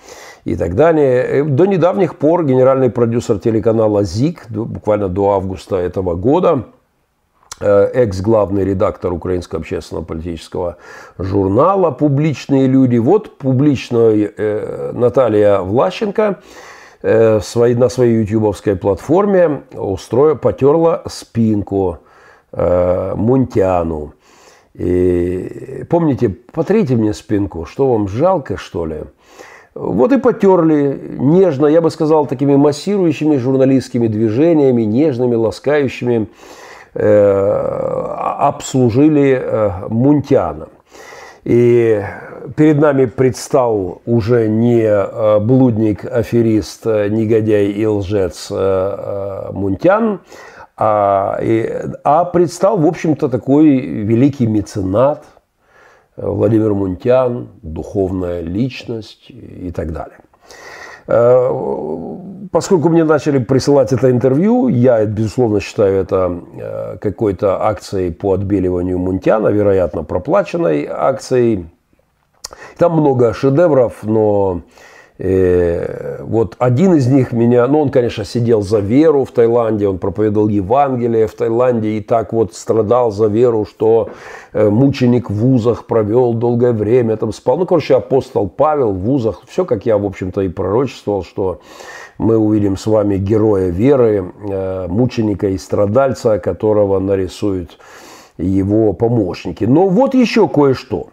и так далее. До недавних пор генеральный продюсер телеканала ЗИК, буквально до августа этого года, Э, экс-главный редактор Украинского общественного политического журнала «Публичные люди». Вот публичная э, Наталья Влащенко э, своей, на своей ютубовской платформе устроила, потерла спинку э, Мунтяну. И помните, потрите мне спинку, что вам жалко, что ли? Вот и потерли нежно, я бы сказал, такими массирующими журналистскими движениями, нежными, ласкающими. Э, обслужили э, Мунтиана. И перед нами предстал уже не э, блудник, аферист, негодяй и лжец Мунтян, А, и, а предстал, в общем-то, такой великий меценат Владимир Мунтян, духовная личность и так далее. Э, поскольку мне начали присылать это интервью, я, безусловно, считаю это э, какой-то акцией по отбеливанию Мунтяна, вероятно, проплаченной акцией. Там много шедевров, но э, вот один из них меня, ну он, конечно, сидел за веру в Таиланде, он проповедовал Евангелие в Таиланде и так вот страдал за веру, что э, мученик в вузах провел долгое время, там спал. Ну, короче, апостол Павел в вузах, все, как я, в общем-то, и пророчествовал, что мы увидим с вами героя веры, э, мученика и страдальца, которого нарисуют его помощники. Но вот еще кое-что.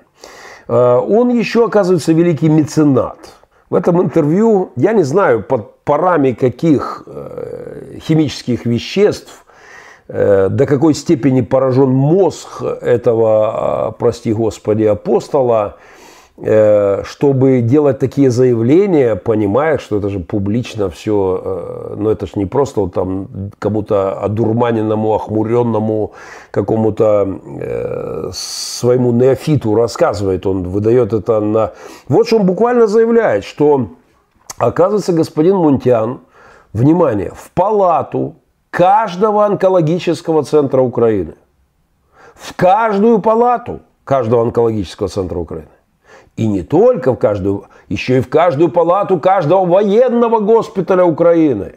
Он еще, оказывается, великий меценат. В этом интервью, я не знаю, под парами каких э, химических веществ, э, до какой степени поражен мозг этого, прости господи, апостола – чтобы делать такие заявления, понимая, что это же публично все, э, но это же не просто вот там кому-то одурманенному, охмуренному, какому-то э, своему неофиту рассказывает, он выдает это на... Вот что он буквально заявляет, что, оказывается, господин Мунтян, внимание, в палату каждого онкологического центра Украины, в каждую палату каждого онкологического центра Украины, и не только в каждую, еще и в каждую палату каждого военного госпиталя Украины.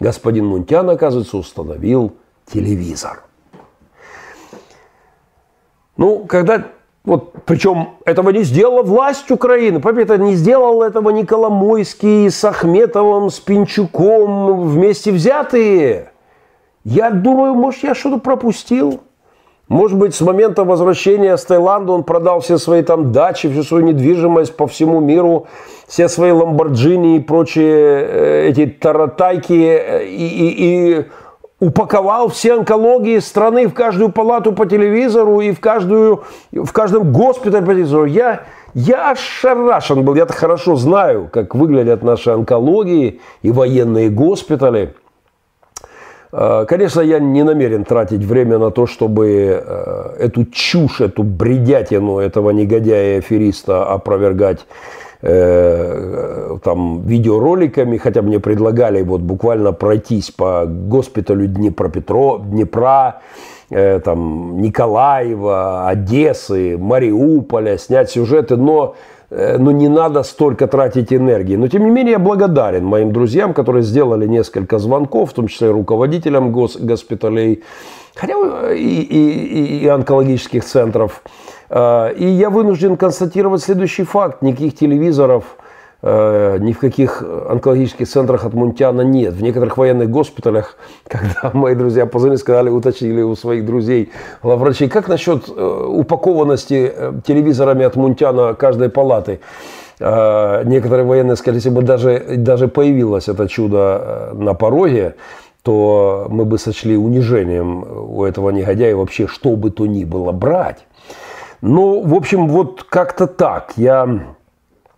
Господин Мунтян, оказывается, установил телевизор. Ну, когда вот, причем этого не сделала власть Украины. Понимаете, не сделал этого ни Коломойский с Ахметовым, с Пинчуком вместе взятые. Я думаю, может, я что-то пропустил. Может быть, с момента возвращения с Таиланда он продал все свои там дачи, всю свою недвижимость по всему миру, все свои ламборджини и прочие э, эти таратайки э, и, и, и упаковал все онкологии страны в каждую палату по телевизору и в, каждую, в каждом госпитале по телевизору. Я, я ошарашен был, я-то хорошо знаю, как выглядят наши онкологии и военные госпитали – конечно, я не намерен тратить время на то, чтобы э, эту чушь, эту бредятину этого негодяя и афериста опровергать э, там видеороликами, хотя мне предлагали вот буквально пройтись по госпиталю Днепропетро, Днепра, там, Николаева, Одессы, Мариуполя, снять сюжеты, но Э, но не надо столько тратить энергии. Но тем не менее я благодарен моим друзьям, которые сделали несколько звонков, в том числе руководителям гос госпиталей, хотя и, и, и онкологических центров. Э, и я вынужден констатировать следующий факт. Никаких телевизоров – Э, ни в каких онкологических центрах от Мунтяна нет. В некоторых военных госпиталях, когда мои друзья позвонили, сказали, уточнили у своих друзей, врачей, как насчет э, упакованности э, телевизорами от Мунтяна каждой палаты? Некоторые военные сказали, если бы даже, даже появилось это чудо на пороге, то мы бы сочли унижением у этого негодяя вообще что бы то ни было брать. Ну, в общем, вот как-то так. Я Э,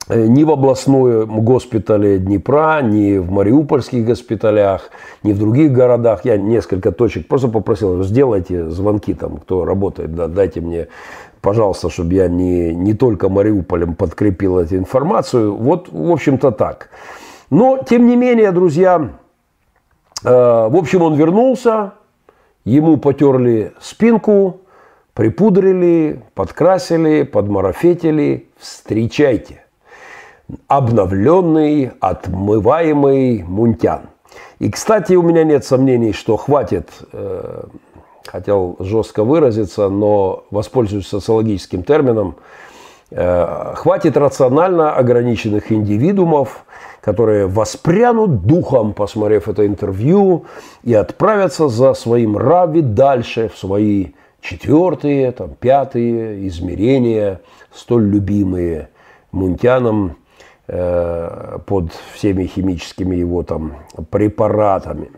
ни в областном госпитале Днепра, ни в мариупольских госпиталях, ни в других городах. Я несколько точек просто попросил, сделайте звонки там, кто работает, да, дайте мне, пожалуйста, чтобы я не, не только Мариуполем подкрепил эту информацию. Вот, в общем-то, так. Но, тем не менее, друзья, э, в общем, он вернулся, ему потерли спинку, припудрили, подкрасили, подмарафетили. Встречайте обновленный, отмываемый мунтян. И, кстати, у меня нет сомнений, что хватит, э, хотел жестко выразиться, но воспользуюсь социологическим термином, э, хватит рационально ограниченных индивидуумов, которые воспрянут духом, посмотрев это интервью, и отправятся за своим рави дальше в свои четвертые, там, пятые измерения, столь любимые Мунтяном под всеми химическими его там препаратами.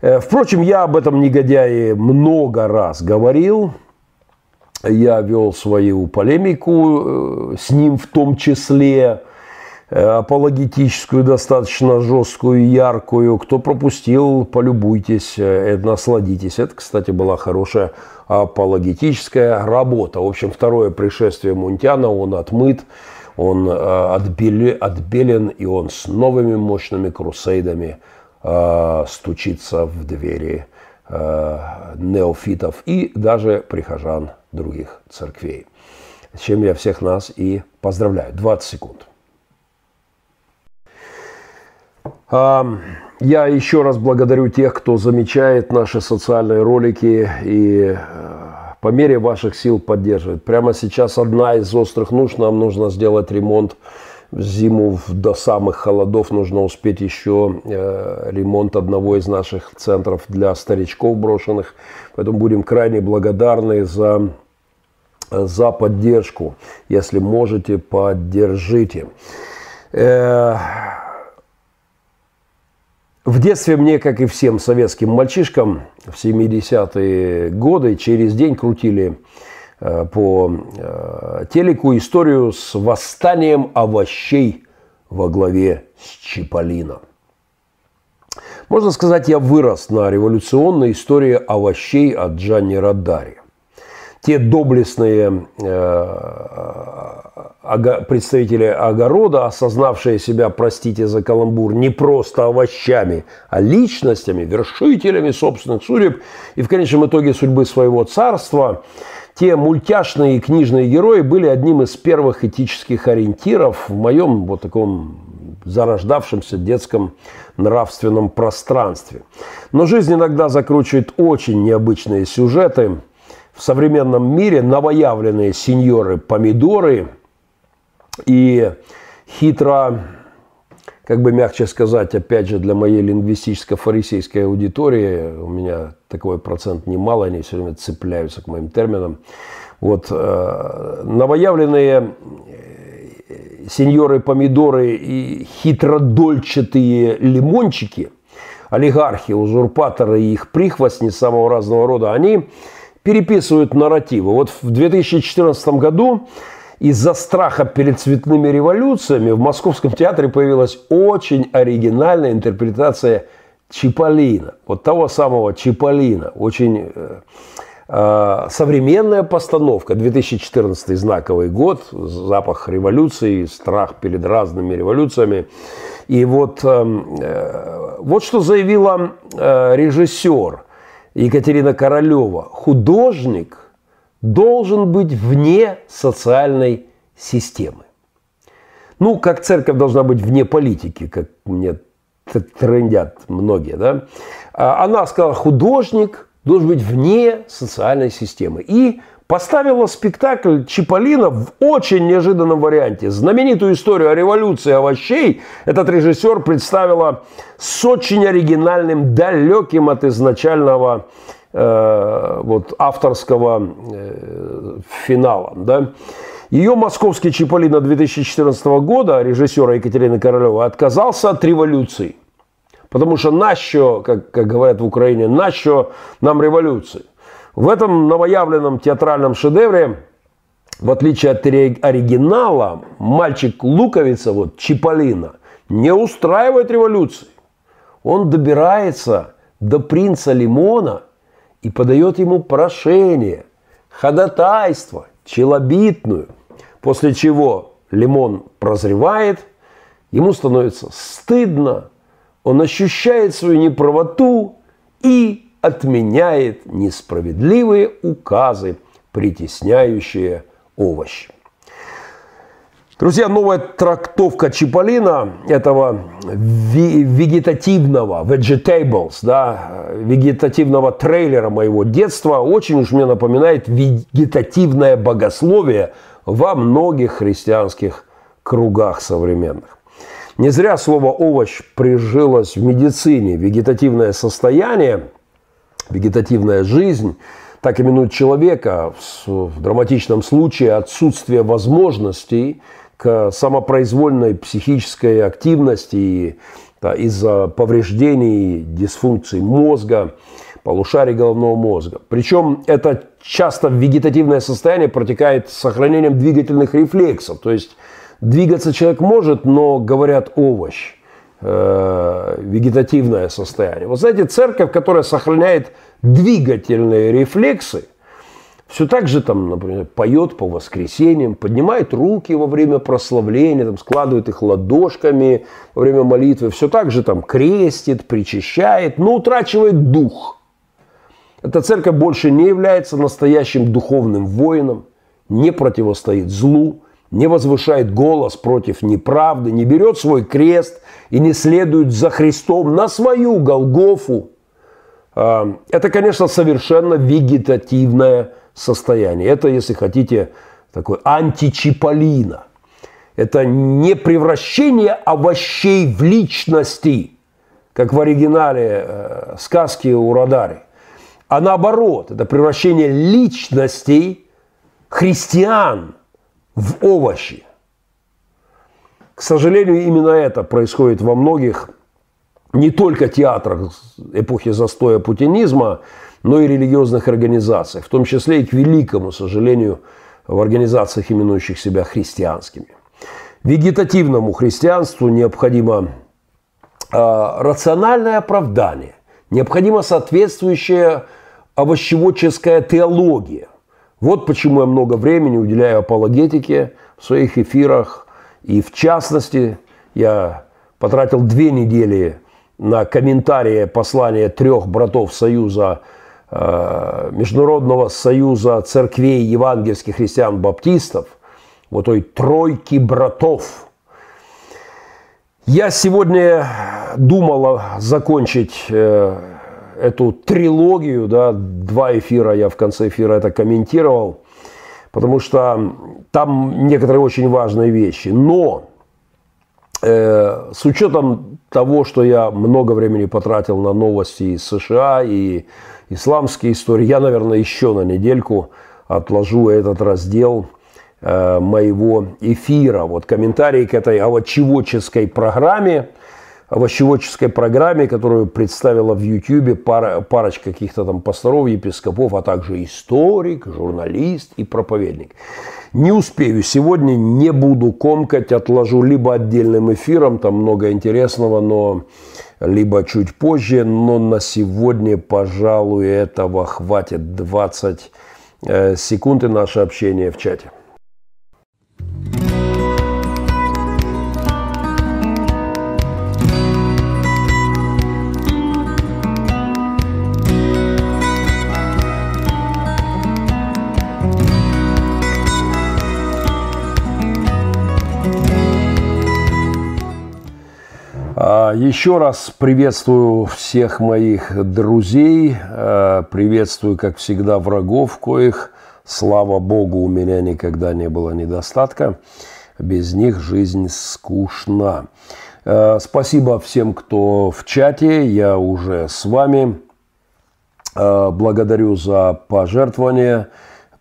Э, впрочем, я об этом негодяе много раз говорил. Я вел свою полемику э, с ним в том числе. э, апологетическую, достаточно жесткую, яркую. Кто пропустил, полюбуйтесь, э, насладитесь. Это, кстати, была хорошая апологетическая работа. В общем, второе пришествие Мунтяна, он отмыт, он отбелен, и он с новыми мощными крусейдами стучится в двери неофитов и даже прихожан других церквей с чем я всех нас и поздравляю. 20 секунд. Я еще раз благодарю тех, кто замечает наши социальные ролики и э, по мере ваших сил поддерживает. Прямо сейчас одна из острых нужд. Нам нужно сделать ремонт в зиму до самых холодов. Нужно успеть еще э, ремонт одного из наших центров для старичков брошенных. Поэтому будем крайне благодарны за за поддержку. Если можете, поддержите. Э, в детстве мне, как и всем советским мальчишкам, в 70-е годы через день крутили э, по э, телеку историю с восстанием овощей во главе с Чиполлино. Можно сказать, я вырос на революционной истории овощей от Джанни Радари те доблестные э, представители огорода, осознавшие себя, простите за каламбур, не просто овощами, а личностями, вершителями собственных судеб и в конечном итоге судьбы своего царства, те мультяшные и книжные герои были одним из первых этических ориентиров в моем вот таком зарождавшемся детском нравственном пространстве. Но жизнь иногда закручивает очень необычные сюжеты – в современном мире новоявленные сеньоры-помидоры и хитро, как бы мягче сказать, опять же, для моей лингвистическо-фарисейской аудитории, у меня такой процент немало, они все время цепляются к моим терминам. Вот э, новоявленные сеньоры-помидоры и хитродольчатые лимончики, олигархи, узурпаторы и их прихвостни самого разного рода, они переписывают нарративы. Вот в 2014 году из-за страха перед цветными революциями в Московском театре появилась очень оригинальная интерпретация Чиполлина. Вот того самого Чиполлина. Очень э, э, современная постановка. 2014 знаковый год. Запах революции, страх перед разными революциями. И вот, эм, э, вот что заявила э, режиссер – Екатерина Королева, художник должен быть вне социальной системы. Ну, как церковь должна быть вне политики, как мне трендят многие, да. А она сказала, художник должен быть вне социальной системы. И поставила спектакль Чиполлино в очень неожиданном варианте. Знаменитую историю о революции овощей этот режиссер представила с очень оригинальным, далеким от изначального э, вот, авторского э, финала. Да? Ее московский Чиполлино 2014 года, режиссера Екатерины Королевой, отказался от революции. Потому что нащо, как, как говорят в Украине, нащо нам революции? В этом новоявленном театральном шедевре, в отличие от оригинала, мальчик Луковица, вот Чиполлино, не устраивает революции. Он добирается до принца Лимона и подает ему прошение, ходатайство, челобитную, после чего Лимон прозревает, ему становится стыдно, он ощущает свою неправоту и отменяет несправедливые указы, притесняющие овощи. Друзья, новая трактовка Чиполлина, этого вегетативного, vegetables, да, вегетативного трейлера моего детства, очень уж мне напоминает вегетативное богословие во многих христианских кругах современных. Не зря слово овощ прижилось в медицине. Вегетативное состояние вегетативная жизнь, так именуют человека в драматичном случае отсутствие возможностей к самопроизвольной психической активности да, из-за повреждений, дисфункций мозга, полушарий головного мозга. Причем это часто вегетативное состояние протекает с сохранением двигательных рефлексов, то есть Двигаться человек может, но, говорят, овощ, э, вегетативное состояние. Вот знаете, церковь, которая сохраняет двигательные рефлексы, все так же там, например, поет по воскресеньям, поднимает руки во время прославления, там, складывает их ладошками во время молитвы, все так же там крестит, причащает, но утрачивает дух. Эта церковь больше не является настоящим духовным воином, не противостоит злу, не возвышает голос против неправды, не берет свой крест и не следует за Христом на свою Голгофу. А, это, конечно, совершенно вегетативное состояние. Это, если хотите, такой античиполлино. Это не превращение овощей в личности, как в оригинале э, сказки у Радари, а наоборот, это превращение личностей христиан в овощи. К сожалению, именно это происходит во многих, не только театрах эпохи застоя путинизма, но и религиозных организациях, в том числе и к великому сожалению в организациях, именующих себя христианскими. Вегетативному христианству необходимо э, рациональное оправдание, необходима соответствующая овощеводческая теология. Вот почему я много времени уделяю апологетике в своих эфирах. И в частности, я потратил две недели на комментарии послания трех братов Союза Э, Международного союза церквей евангельских христиан-баптистов, вот той тройки братов. Я сегодня думал закончить э, эту трилогию, да, два эфира я в конце эфира это комментировал, потому что там некоторые очень важные вещи. Но э, с учетом того, что я много времени потратил на новости из США и исламские истории. Я, наверное, еще на недельку отложу этот раздел э, моего эфира. Вот комментарии к этой овощеводческой программе, овощеводческой программе, которую представила в YouTube пара, парочка каких-то там пасторов, епископов, а также историк, журналист и проповедник. Не успею сегодня, не буду комкать, отложу либо отдельным эфиром, там много интересного, но либо чуть позже, но на сегодня, пожалуй, этого хватит 20 э, секунд и наше общение в чате. Еще раз приветствую всех моих друзей, а, приветствую, как всегда, врагов, коих, слава Богу, у меня никогда не было недостатка. Без них жизнь скучна. А, спасибо всем, кто в чате, я уже с вами. Благодарю за пожертвования.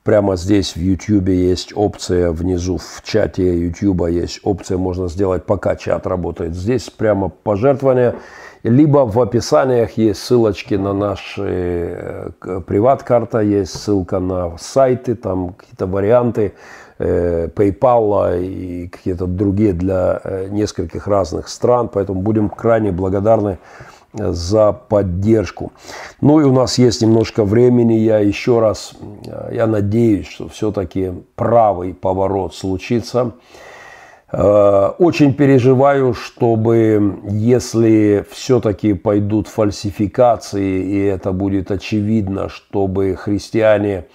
Прямо здесь в YouTube есть опция, внизу в чате YouTube есть опция, можно сделать, пока чат работает. Здесь прямо пожертвования. Либо в описаниях есть ссылочки на наши э, приват-карта, есть ссылка на сайты, там какие-то варианты э, PayPal и какие-то другие для э, нескольких разных стран. Поэтому будем крайне благодарны за поддержку. Ну и у нас есть немножко времени. Я еще раз, я надеюсь, что все-таки правый поворот случится. Э, очень переживаю, чтобы если все-таки пойдут фальсификации, и это будет очевидно, чтобы христиане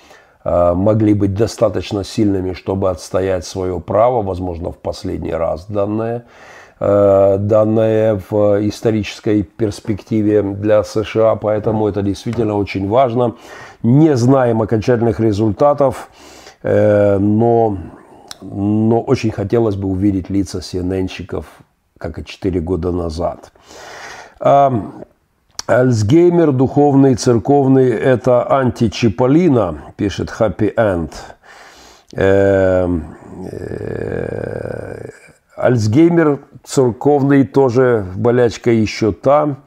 э, могли быть достаточно сильными, чтобы отстоять свое право, возможно, в последний раз данное, Э, данное в исторической перспективе для США, поэтому это действительно очень важно. Не знаем окончательных результатов, э, но, но очень хотелось бы увидеть лица cnn как и 4 года назад. Альцгеймер, духовный, церковный, это античиполлино, пишет Happy End. Альцгеймер церковный тоже болячка еще там.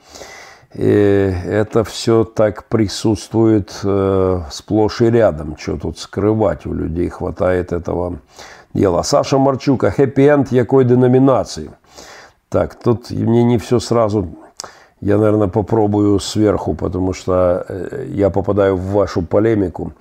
И это все так присутствует э, сплошь и рядом. Что тут скрывать? У людей хватает этого дела. Саша Марчук, а хэппи-энд якой деноминации? Так, тут мне не все сразу я, наверное, попробую сверху, потому что э, я попадаю в вашу полемику.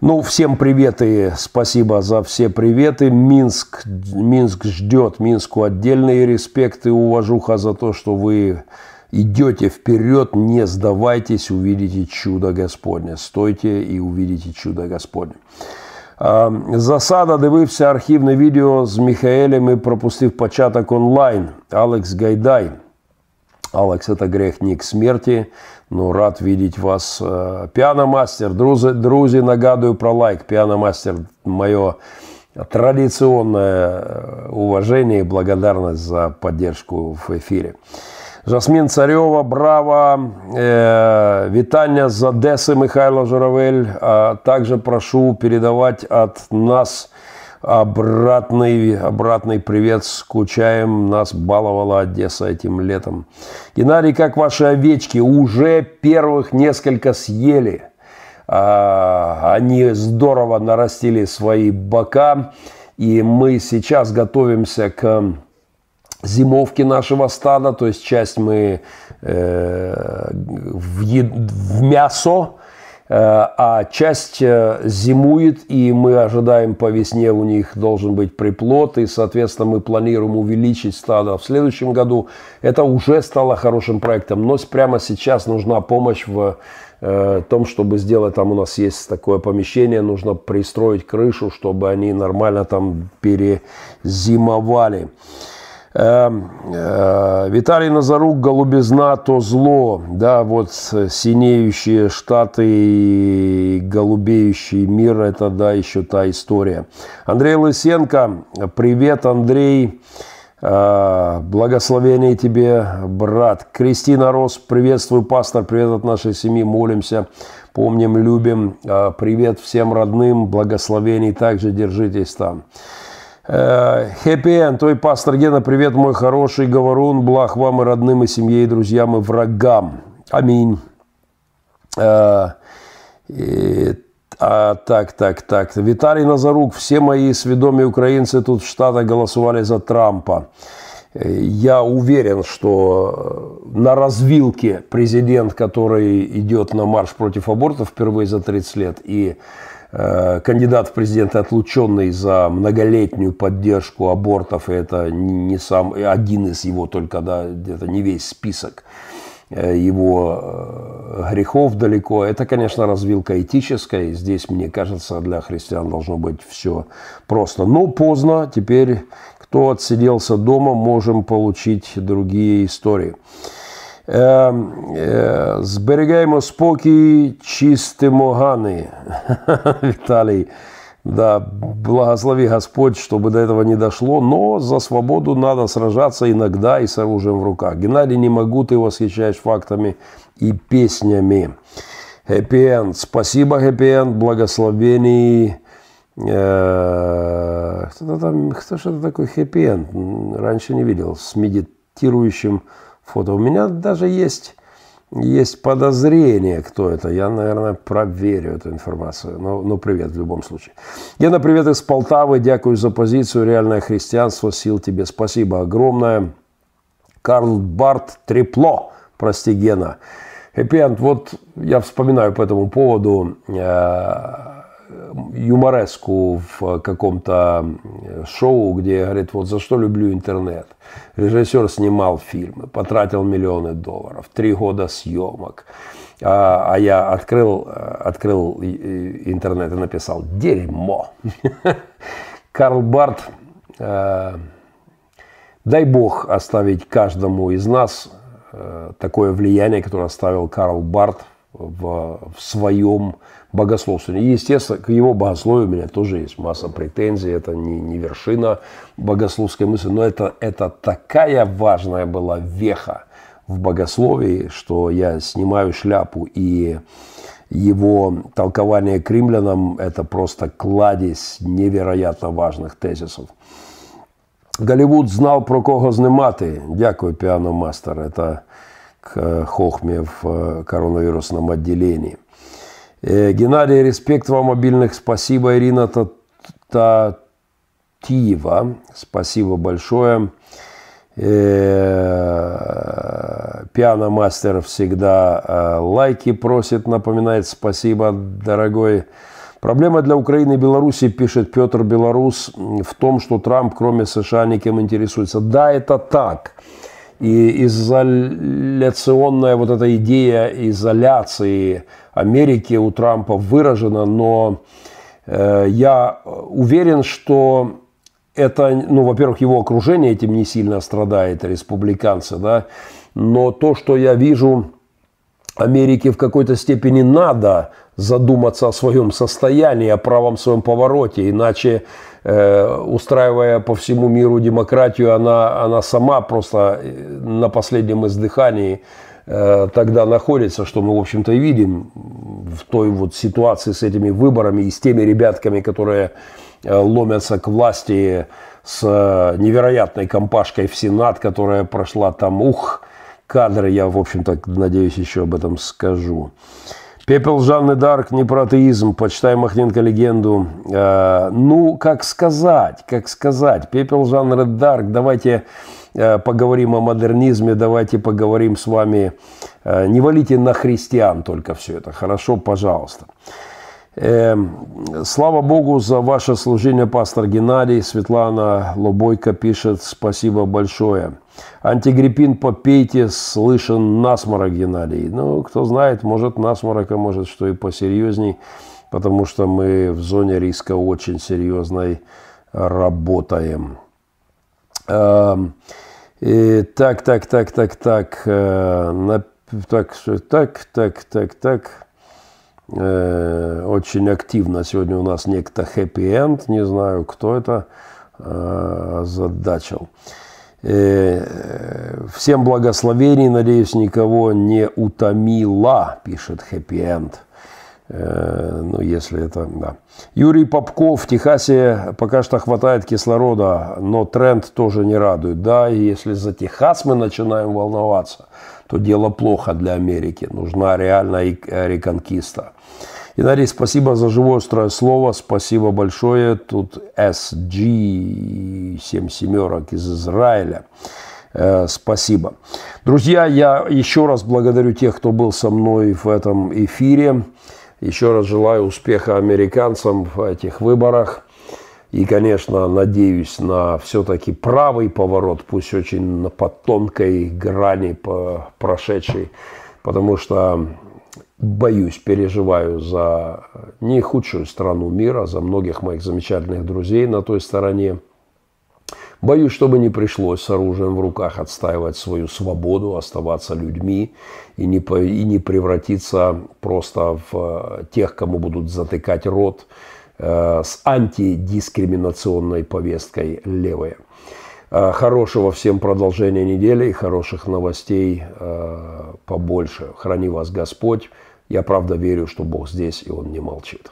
Ну, всем привет и спасибо за все приветы. Минск, Минск ждет, Минску отдельные респекты и уважуха за то, что вы идете вперед, не сдавайтесь, увидите чудо Господне. Стойте и увидите чудо Господне. Засада дивився архівне відео з Михаелем і пропустив початок онлайн. Алекс Гайдай – Алекс, это грех не к смерти, но рад видеть вас. Э, Пианомастер, друзі, друзі, нагадую про лайк. Пианомастер, мое традиционное э, уважение и благодарность за поддержку в эфире. Жасмин Царева, браво, э, витания з Одессы Михайло Журавель. А также прошу передавать от нас Обратный, обратный привет, скучаем. Нас баловала Одесса этим летом. Геннадий, как ваши овечки? Уже первых несколько съели. А, они здорово нарастили свои бока. И мы сейчас готовимся к зимовке нашего стада. То есть часть мы э, в, в мясо, а часть э, зимует, и мы ожидаем по весне у них должен быть приплод, и, соответственно, мы планируем увеличить стадо в следующем году. Это уже стало хорошим проектом, но прямо сейчас нужна помощь в э, том, чтобы сделать, там у нас есть такое помещение, нужно пристроить крышу, чтобы они нормально там перезимовали. Эм, э, Виталий Назарук, голубизна, то зло. Да, вот синеющие штаты и голубеющий мир, это, да, еще та история. Андрей Лысенко, привет, Андрей. Э, благословение тебе, брат. Кристина Рос, приветствую, пастор, привет от нашей семьи, молимся, помним, любим. Э, привет всем родным, благословений, также держитесь там. Хэппи той пастор Гена, привет, мой хороший говорун, благ вам и родным, и семье, и друзьям, и врагам. Аминь. А, а, так, так, так. Виталий Назарук, все мои сведомые украинцы тут в Штатах голосовали за Трампа. Я уверен, что на развилке президент, который идет на марш против абортов впервые за 30 лет, и Э, кандидат в президенты, отлученный за многолетнюю поддержку абортов, и это не сам, один из его только, да, это не весь список э, его э, грехов далеко. Это, конечно, развилка этическая. Здесь, мне кажется, для христиан должно быть все просто. Но поздно. Теперь, кто отсиделся дома, можем получить другие истории. Е, е, зберігаємо спокій, чистимо гани. Виталий, да, благослови Господь, чтобы до этого не дошло, но за свободу надо сражаться иногда и с оружием в руках. Геннадий, не могу, ты восхищаешь фактами и песнями. Хэппи Спасибо, хэппи благословений. Э, кто-то там, кто же это такой хэппи Раньше не видел. С медитирующим фото. У меня даже есть, есть подозрение, кто это. Я, наверное, проверю эту информацию. Но, но привет в любом случае. Гена, привет из Полтавы. Дякую за позицию. Реальное христианство. Сил тебе спасибо огромное. Карл Барт Трепло. Прости, Гена. Хэппи Вот я вспоминаю по этому поводу э, юмореску в каком-то шоу, где говорит, вот за что люблю интернет. Режиссер снимал фильмы, потратил миллионы долларов, три года съемок. А, а я открыл, открыл интернет и написал «Дерьмо». Карл Барт, э, дай бог оставить каждому из нас э, такое влияние, которое оставил Карл Барт в, в своем богословстве. И, естественно, к его богословию у меня тоже есть масса претензий. Это не, не вершина богословской мысли, но это, это такая важная была веха в богословии, что я снимаю шляпу и его толкование к римлянам – это просто кладезь невероятно важных тезисов. Голливуд знал, про кого знімати. Дякую, пианомастер. Это к хохме в коронавирусном отделении. Геннадий, респект вам, мобильных. Спасибо, Ирина та, та, Тива. Спасибо большое. Э, Пианомастер всегда э, лайки просит, напоминает. Спасибо, дорогой. Проблема для Украины и Беларуси, пишет Петр Белорус, в том, что Трамп, кроме США, никем интересуется. Да, это так. И изоляционная вот эта идея изоляции Америки у Трампа выражена, но э, я уверен, что это, ну, во-первых, его окружение этим не сильно страдает, республиканцы, да, но то, что я вижу, Америке в какой-то степени надо задуматься о своем состоянии, о правом своем повороте, иначе э, устраивая по всему миру демократию, она, она сама просто э, на последнем издыхании э, тогда находится, что мы, в общем-то, и видим в той вот ситуации с этими выборами и с теми ребятками, которые Э, ломятся к власти с э, невероятной компашкой в Сенат, которая прошла там, ух, кадры, я, в общем-то, надеюсь, еще об этом скажу. Пепел Жанны Дарк, не про атеизм, почитай Махненко легенду. Э, ну, как сказать, как сказать, Пепел Жанны Дарк, давайте э, поговорим о модернизме, давайте поговорим с вами, э, не валите на христиан только все это, хорошо, пожалуйста. Эм, слава Богу за ваше служение, пастор Геннадий. Светлана Лобойко пишет, спасибо большое. Антигриппин попейте, слышен насморок, Геннадий. Ну, кто знает, может насморок, а может что и посерьезней, потому что мы в зоне риска очень серьезной работаем. Эм, и так, так, так, так, так, э, так, так, так, так, так. Э, очень активно сегодня у нас некто Happy End, не знаю, кто это э, задачил. Всем благословений, надеюсь, никого не утомила, пишет Happy End. Ну, если это, да. Юрий Попков, в Техасе пока что хватает кислорода, но тренд тоже не радует. Да, и если за Техас мы начинаем волноваться, то дело плохо для Америки. Нужна реальная реконкиста. Геннадий, спасибо за живое острое слово. Спасибо большое. Тут SG 7 семерок из Израиля. Э, спасибо. Друзья, я еще раз благодарю тех, кто был со мной в этом эфире. Еще раз желаю успеха американцам в этих выборах. И, конечно, надеюсь на все-таки правый поворот, пусть очень по тонкой грани по прошедшей, потому что боюсь, переживаю за не худшую страну мира, за многих моих замечательных друзей на той стороне. Боюсь, чтобы не пришлось с оружием в руках отстаивать свою свободу, оставаться людьми и не, и не превратиться просто в тех, кому будут затыкать рот э, с антидискриминационной повесткой левые. Э, хорошего всем продолжения недели и хороших новостей э, побольше. Храни вас Господь. Я правда верю, что Бог здесь, и Он не молчит.